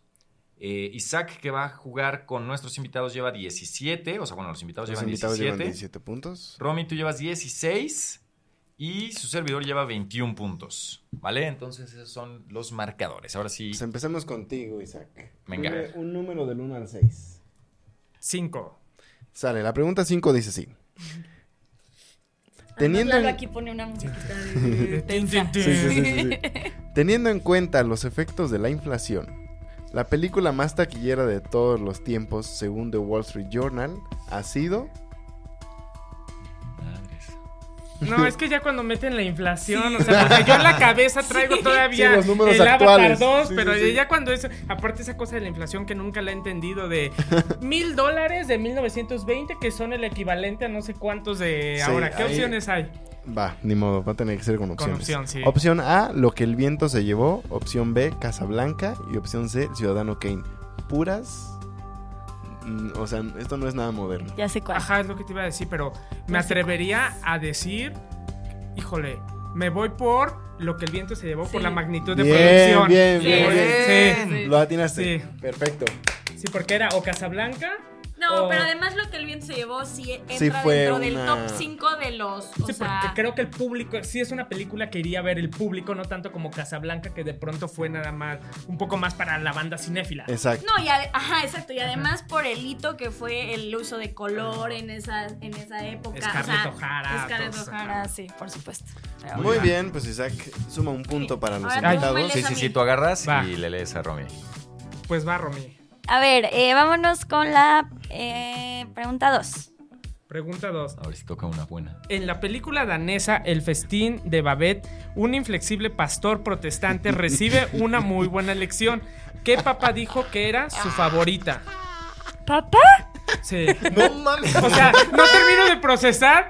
Eh, Isaac, que va a jugar con nuestros invitados, lleva 17. O sea, bueno, los invitados Los llevan invitados 17. llevan 17 puntos. Romy, tú llevas 16. Y su servidor lleva 21 puntos. ¿Vale? Entonces, esos son los marcadores. Ahora sí. Pues empecemos contigo, Isaac. Venga. Un número del 1 al 6. Cinco. Sale, la pregunta 5 dice así. Teniendo en... aquí pone una musiquita de Tin, tensa. tin, tin. Sí, sí, sí, sí, sí. Teniendo en cuenta los efectos de la inflación, la película más taquillera de todos los tiempos, según The Wall Street Journal, ha sido... No, es que ya cuando meten la inflación, o sea, porque yo en la cabeza traigo todavía Sí, los números el actuales. Avatar 2, Sí, pero ya cuando es, aparte esa cosa de la inflación que nunca la he entendido de mil dólares de 1920 que son el equivalente a no sé cuántos de ahora. ¿Qué ahí- opciones hay? Va, ni modo, va a tener que ser con opciones. opción, sí. Opción A, Lo que el viento se llevó. Opción B, Casablanca. Y opción C, Ciudadano Kane. Puras... mm, O sea, esto no es nada moderno. Ya sé cuál. Ajá, es lo que te iba a decir, pero me atrevería a decir, híjole, me voy por lo que el viento se llevó por la magnitud de Bien, producción. bien, bien, bien. Sí, sí. Lo atinaste. Sí. Perfecto. sí, porque era o Casablanca. No, o- pero además lo que el viento se llevó sí entra Sí fue dentro del top 5 de los. O Sí, sea, porque creo que el público, sí es una película que iría a ver el público, no tanto como Casablanca, que de pronto fue nada más, un poco más para la banda cinéfila. Exacto. No, y ajá, exacto. Y además por el hito que fue el uso de color en esa, en esa época. Scarlett o sea, O'Hara, Scarlett O'Hara, sí, por supuesto. Pero Muy bien, pues Isaac suma un punto para los Ahora invitados. Sí, sí, sí, tú agarras Va. y le lees a Romy. Pues va, Romy. A ver, eh, vámonos con la eh, pregunta 2. Pregunta 2. A ver si toca una buena. En la película danesa El festín de Babette, un inflexible pastor protestante recibe una muy buena lección. ¿Qué papá dijo que era su favorita? ¿Papá? Sí. No mames. O sea, no termino de procesar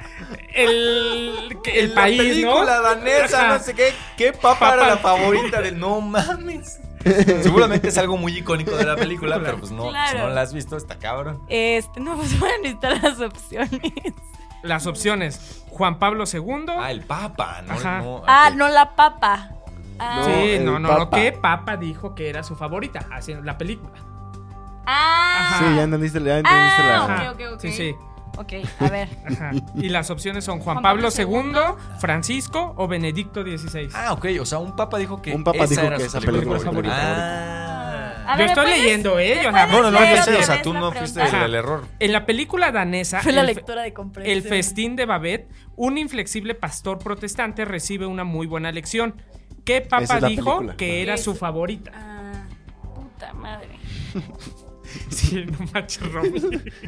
el, el país, ¿no? danesa, Ajá. no sé qué. ¿Qué Papa. era la favorita de no mames? Seguramente es algo muy icónico de la película, pero pues no, Claro. si no la has visto, está cabrón. Este, no, pues van a necesitar las opciones. Las opciones: Juan Pablo II. Ah, el papa, no, Ajá. no. Ah, no la papa. Ah, No, sí, no, no, no. ¿Qué papa dijo que era su favorita? Así en la película. ah. Sí, ya entendiste, ya entendiste Ah, la... ok, ok, ok. Sí, sí. Ok, a ver. Ajá. Y las opciones son Juan, Juan Pablo, Pablo II, Francisco o Benedicto XVI. Ah, ok, o sea, un papa dijo que Un papa esa dijo era que esa película es su película Ah. A Yo ver, estoy ¿me puedes- leyendo, ¿eh? Yo, No, no, no, otra o sea, tú no fuiste el error. En la película danesa Fue la el, de festín de Babette, un inflexible pastor protestante recibe una muy buena lección. ¿Qué papa es dijo película, que era su favorita? Ah, puta madre. Sí, no manches, Romy.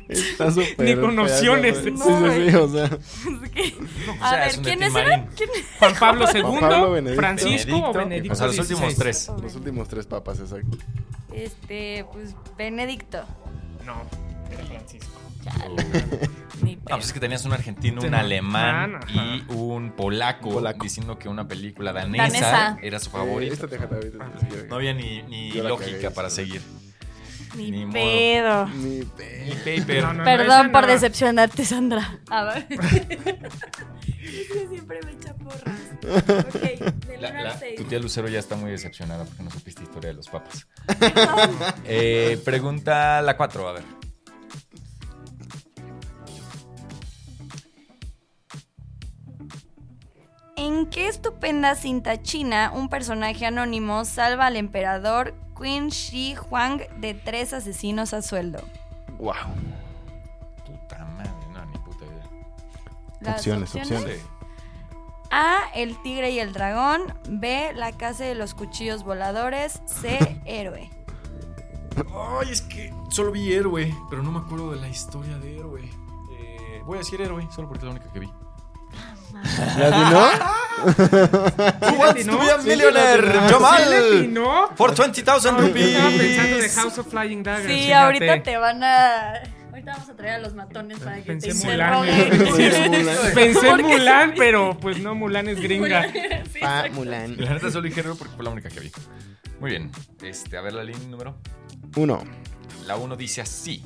Está súper Ni con opciones. No, Sí, sí, sí, o sea. Es que- o A sea, ver, ¿quiénes eran? ¿Quién- Juan Pablo Juan II, Pablo, Benedicto. Francisco o Benedicto. Benedicto O sea, los últimos tres. Los últimos tres papas, exacto. Este, pues, Benedicto. No, era Francisco. Ni Ah, pedo. pues es que tenías un argentino, un alemán ajá. y un polaco, Polaco. diciendo que una película danesa, Danesa. era su Eh, favorita. esta déjala ahorita. Ah. No había ni, ni lógica cagué, para seguir. Ni, ni modo. pedo. Ni pe- Ni paper. No, no, Perdón esa por no. decepcionarte, Sandra. A ver. siempre me echa porras. Ok, del La- 1 al la- 6. tu tía Lucero ya está muy decepcionada porque no supiste historia de los papas. Eh, pregunta la 4, a ver. ¿En qué estupenda cinta china un personaje anónimo salva al emperador Qin Shi Huang de tres asesinos a sueldo? Wow. Puta madre, no, ni puta idea. Las Opciones, opciones. A. El tigre y el dragón. B. La casa de los cuchillos voladores. C. Héroe. Ay, es que solo vi héroe, pero no me acuerdo de la historia de héroe. Eh, voy a decir héroe, solo porque es la única que vi. ¿La atinó? Who wants to be a millionaire? ¿Sí le atinó? For 20,000 No, yo estaba pensando de rupees. House of Flying Daggers. Sí, fíjate. ahorita te van a. Ahorita vamos a traer a los matones para que Pensé te Mulan. Mulan. Pensé en ¿Por qué Mulan, sí? pero pues no, Mulan es gringa. Sí, Pa. Mulan. La neta solo dije porque fue la única que vi. Muy bien. Este, a ver la línea número. Uno. La 1 dice así.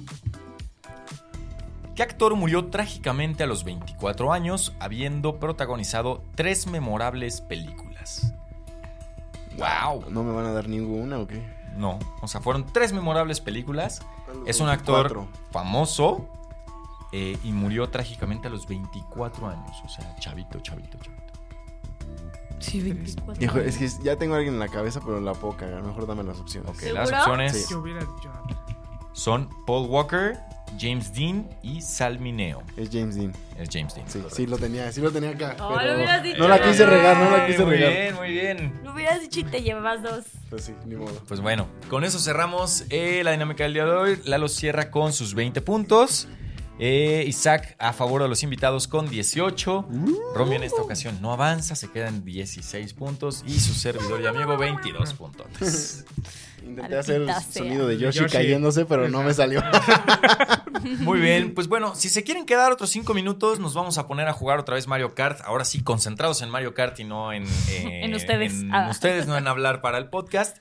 ¿Qué actor murió trágicamente a los 24 años habiendo protagonizado tres memorables películas? ¡Wow! ¿No me van a dar ninguna o qué? No, o sea, fueron tres memorables películas. A Es un actor 24. famoso eh, y murió trágicamente a los 24 años. O sea, chavito, chavito, chavito. Sí, 24. Hijo, es que ya tengo a alguien en la cabeza, pero la puedo cagar. Mejor dame las opciones. Ok, ¿Seguro? las opciones Sí. Son Paul Walker, James Dean y Sal Mineo. Es James Dean. Es James Dean. Sí, sí lo tenía, sí lo tenía acá. Oh, pero lo hubieras dicho. No la quise regar, no la quise muy regar. bien, muy bien. Lo hubieras dicho y te llevabas dos. Pues sí, ni modo. Pues bueno, con eso cerramos eh, la dinámica del día de hoy. Lalo cierra con sus 20 puntos. Eh, Isaac a favor de los invitados con 18. Romy en esta ocasión no avanza, se quedan 16 puntos. Y su servidor y amigo 22 puntos. Intenté hacer el sonido de Yoshi, Yoshi. cayéndose, pero no me salió. Muy bien, pues bueno, si se quieren quedar otros 5 minutos, nos vamos a poner a jugar otra vez Mario Kart. Ahora sí, concentrados en Mario Kart y no en, eh, En ustedes. en Ah. ustedes, no en hablar para el podcast.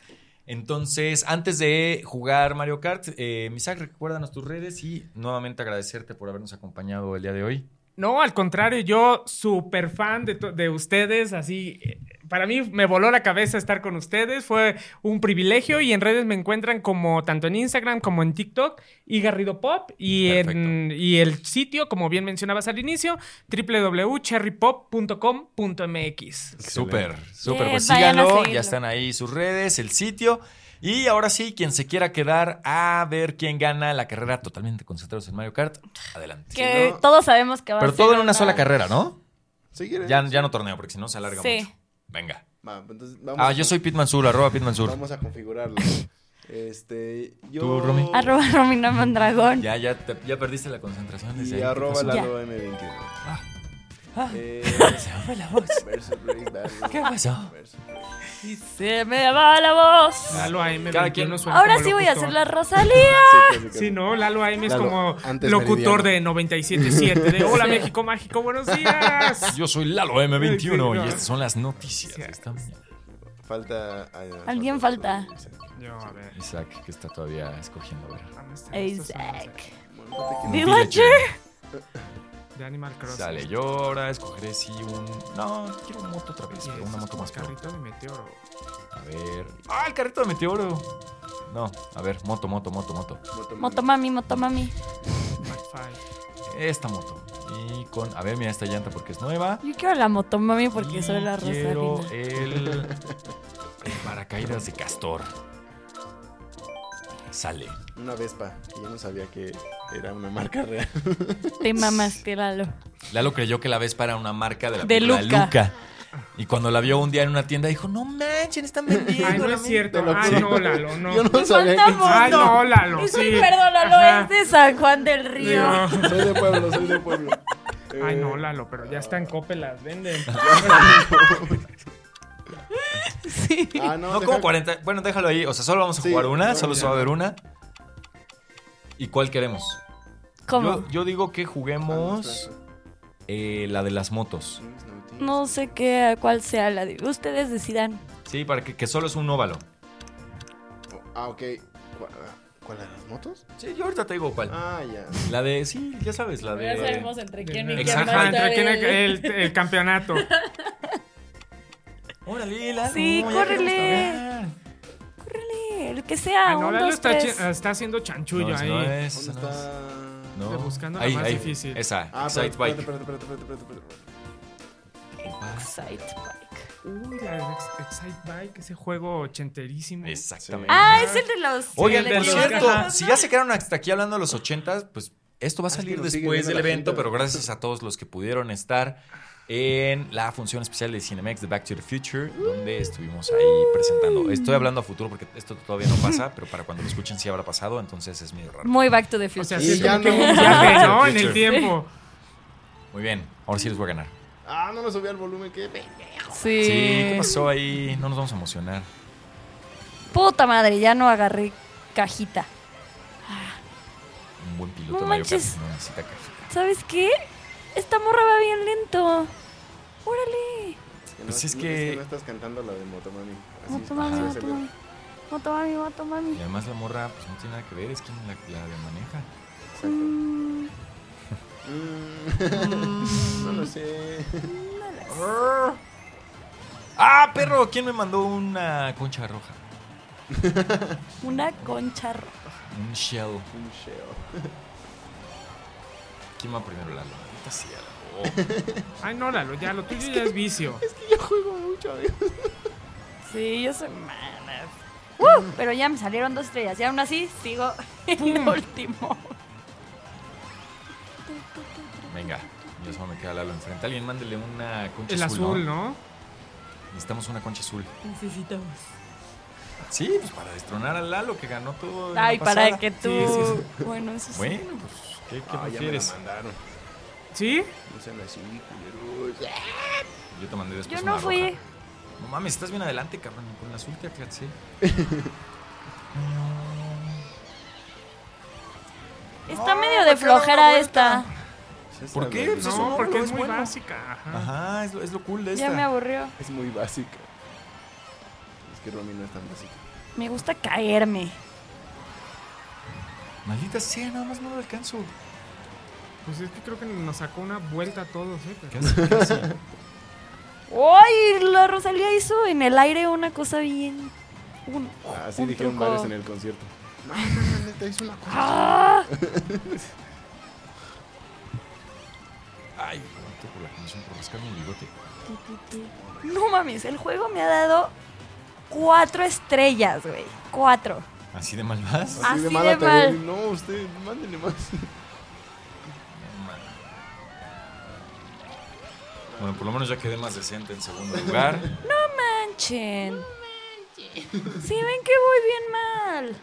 Entonces, antes de jugar Mario Kart, eh, Misak, recuérdanos tus redes y nuevamente agradecerte por habernos acompañado el día de hoy. No, al contrario, yo súper fan de, de ustedes, así, eh, para mí me voló la cabeza estar con ustedes, fue un privilegio y en redes me encuentran como tanto en Instagram como en TikTok y Garrido Pop y, en, y el sitio, como bien mencionabas al inicio, www.cherrypop.com.mx. Súper, súper. Pues síganlo, ya están ahí sus redes, el sitio. Y ahora sí, quien se quiera quedar a ver quién gana la carrera totalmente concentrados en Mario Kart, adelante. Que no- todos sabemos que va Pero a ser todo en una sola carrera, ¿no? Si quieres. Ya, ya no torneo, porque si no se alarga Sí. mucho. Venga. Va, entonces vamos Ah, a- yo soy Pitman Sur, arroba Pitman Sur. Vamos a configurarlo. Este, yo... ¿Tú, Romy? Arroba Romina Mondragón. Ya, ya, te- ya perdiste la concentración Y ahí. ¿Qué arroba? Ya. Lalo M21. Ah. Eh, Se me fue la voz. ¿Qué pasó? Y se me va la voz. Lalo AM Cada quien- 21 suena Ahora como sí voy a hacer la Rosalía. Sí, casi, casi. Sí, ¿no? Lalo AM es Lalo, como locutor meridiano. de 97.7 de Hola México Mágico, buenos días. Yo soy Lalo M21 Sí, y no. estas son las noticias Sí. de esta mañana. Falta... ay, no, Alguien falta. Yo, a ver. Isaac, que está todavía escogiendo. A ver. ¿dónde están estos Isaac. No Villager. De Animal Crossing. Sale, yo ahora escogeré sí un. No, quiero una moto otra vez, pero una moto más pro. Carrito de meteoro. A ver. ¡Ah, el carrito de meteoro! No, a ver, moto, moto, moto, moto. Moto- motomami. Mac Five. Esta moto. Y con. A ver, mira esta llanta porque es nueva. Yo quiero la motomami porque Y soy la Quiero Rosalina. el. El paracaídas de Castor. Sale. Una Vespa, que yo no sabía que era una marca real. Te mamas, tíralo. Lalo creyó que la Vespa era una marca de la De Luca. Luca. Y cuando la vio un día en una tienda, dijo, no manchen, están vendiendo. Ay, no es mía". cierto. Ay, no, Lalo, no. Yo no Me sabía que. Ay, no, Lalo, sí. un perdónalo, Ajá. es de San Juan del Río. No. Soy de pueblo, soy de pueblo. Ay, Eh, no, Lalo, pero ya está en Coppel, las venden. Sí. Ah, no, No, como 40. Bueno, déjalo ahí. O sea, solo vamos a Sí, jugar una, solo se va a ver una. ¿Y cuál queremos? ¿Cómo? Yo, yo digo que juguemos eh, la de las motos. No sé qué, cuál sea la de. Ustedes decidan. Sí, para que, que solo es un óvalo. Ah, ok. ¿Cuál, cuál de las motos? Sí, yo ahorita te digo cuál. Ah, ya. La de, sí, ya sabes, la de... entre quién y quién va a Ajá, estar entre quién el, el- el campeonato. Órale, Lalo, Sí, ya córrele. Córrele, el que sea. Ay, no, un, Lalo dos, está, tres. chi- está haciendo chanchullo No, ahí. no es, ¿Dónde esa no es. está? Buscando la Ahí, más ahí. difícil. Esa, Ah, Excite Bike. espérate, espérate, espérate, espérate, espérate. Excite Bike. Uy, la Ex- Excite Bike, ese juego ochenterísimo. Exactamente. Ah, es el de los. Oigan, de por los- cierto, Ajá. si ya se quedaron hasta aquí hablando de los 80, pues esto va a Ah, salir nos sigue después viendo del la evento, gente. pero gracias a todos los que pudieron estar en la función especial de Cinemex de Back to the Future, donde estuvimos ahí presentando. Estoy hablando a futuro porque esto todavía no pasa, pero para cuando lo escuchen sí habrá pasado, entonces es medio raro. Muy Back to the Future. O sea, sí, ya no. ¿no? Future. En el tiempo. Muy bien, ahora sí les voy a ganar. Ah, no lo subí al volumen, qué pendejo. sí. Sí, ¿qué pasó ahí? No nos vamos a emocionar. Puta madre, ya no agarré cajita. Un buen piloto No Mario Kart manches. no necesita cajita. ¿Sabes qué? Esta morra va bien lento. Órale. Pues no, es no- que- no estás cantando la de Motomami. Así, Motomami, así motomami. Motomami, motomami. Y además la morra pues no tiene nada que ver, es quien la, la maneja. Exacto. Mm, Mm, no lo sé. ¡Ah, perro! ¿Quién me mandó una concha roja? una concha roja. Un shell. Un shell. ¿Quién va primero, Lalo? Lalo. Ay, no, Lalo, ya, lo tuyo ya es vicio. Yo juego mucho. Sí, yo soy mala. Uh, pero ya me salieron dos estrellas. Y aún así sigo en último. Venga, ya solo me queda Lalo enfrente. Alguien mándele una concha El azul, azul, ¿no? ¿no? Necesitamos una concha azul. Necesitamos. Sí, pues para destronar a Lalo que ganó todo. la Ay, para pasada. que tú. Sí, sí, Bueno, eso sí. Bueno, pues, ¿qué, qué Ah, ya me la prefieres? mandaron. ¿Sí? No sean así, culeros. Yo te mandé después Yo no una fui. roja. No mames, estás bien adelante, cabrón. Con la azul te alcancé. Está medio de flojera esta. Ya ¿Por sabes, qué? Pues es un No, porque es es muy bueno. básica. Ajá. Ajá, es lo, es lo cool de esta. Ya me aburrió. Es muy básica. Es que Romy no es tan básica. Me gusta caerme. Maldita sea, nada más no lo alcanzo. Pues es que creo que nos sacó una vuelta a todos, ¿eh? Pero- Casi, casi. ¡Ay! La Rosalía hizo en el aire una cosa bien. Un, Así un dijeron truco. varios en el concierto. No, no, no, neta, hizo una cosa. ¡Ah! Ay, aguanto por la canción por rascarme el bigote. No mames, el juego me ha dado cuatro estrellas, güey. Cuatro. ¿Así de mal vas? Así de de mala te mal. No, usted, mándenle más. Bueno, por lo menos ya quedé más decente en segundo lugar. Manchen. Sí, ven que voy bien mal.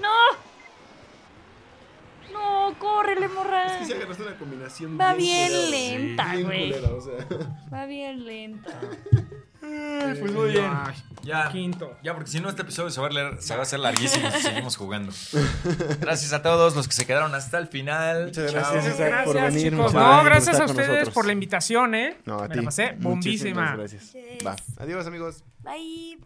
No. No, córrele, morra. Es que si agarraste una combinación Va bien lenta, güey. culera, o sea. Va bien lenta. Ay, pues muy bien. Ya. Quinto. Ya, porque si no, este episodio se va a, leer- se va a hacer larguísimo si seguimos jugando. Gracias a todos los que se quedaron hasta el final. Muchas Chao. gracias, Isaac, por Gracias, venir. chicos. No, gracias a ustedes nosotros. por la invitación, ¿eh? No, a Me ti. la pasé Muchísimas bombísima. Gracias. Yes. Va. Adiós, amigos. Bye.